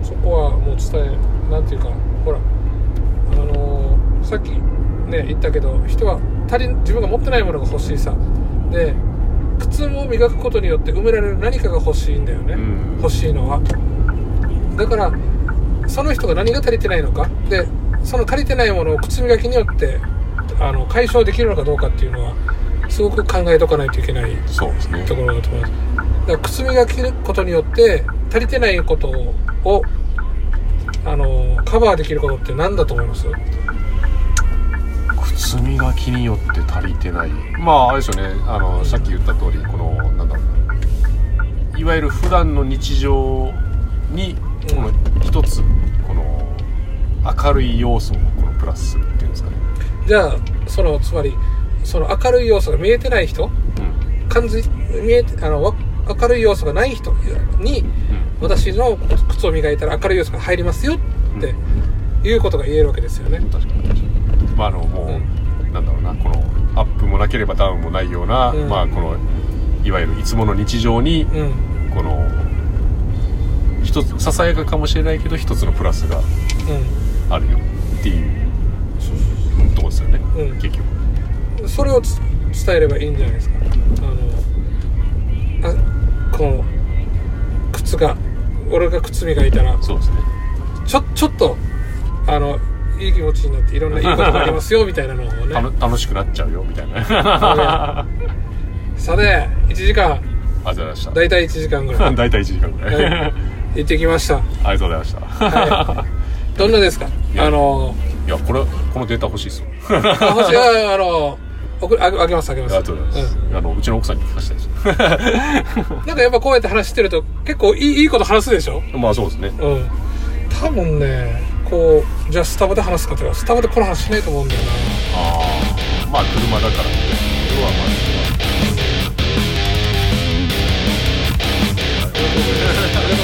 んそこはもう伝えなんていうかほらあのーさっきね言ったけど人は足り自分が持ってないものが欲しいさ。で靴を磨くことによって埋められる何かが欲しいんだよね、うん。欲しいのは。だからその人が何が足りてないのか。でその足りてないものを靴磨きによってあの解消できるのかどうかっていうのはすごく考えとかないといけないね。ところだと思います。だから靴磨きることによって足りてないことをあのカバーできることって何だと思います？靴磨きによって足りてない。まああれですよね。あのさっき言った通りこのなんだろうな。いわゆる普段の日常にこの一つこの明るい要素をこのプラスするっていうんですかね。じゃあそのつまりその明るい要素が見えてない人うん。感じ見えてあのわ明るい要素がない人に私の靴を磨いたら明るい要素が入りますよっていうことが言えるわけですよね。うん確かに確かに。まああのもう、なんだろうなこのアップもなければダウンもないような、うん。まあこのいわゆるいつもの日常にうん。この一つささやかかもしれないけど一つのプラスがあるよっていうとこですよね、うん。結局。うんそれをつ伝えればいいんじゃないですか。あのあこの靴が俺が靴磨いたらそうですね。ちょちょっとあのいい気持ちになっていろんないいことがありますよみたいなのをね。楽しくなっちゃうよみたいな。あさて1時間。りがとうございました。大体1時間ぐらい。大体1時間ぐらい、はい。行ってきました。ありがとうございました、はどんなですか？やあのい、やこれこのデータ欲しいですよ。あ星はあの送ああげますあげます。ありがとうございます、あのうちの奥さんに聞かせたいです。うん、なんかやっぱこうやって話してると結構いいいいこと話すでしょ？まあそうですね。うん。多分ねこうじゃあスタバで話すかとかスタバでこの話しないと思うんだよな。ああまあ車だからね。それは。ありがとうございます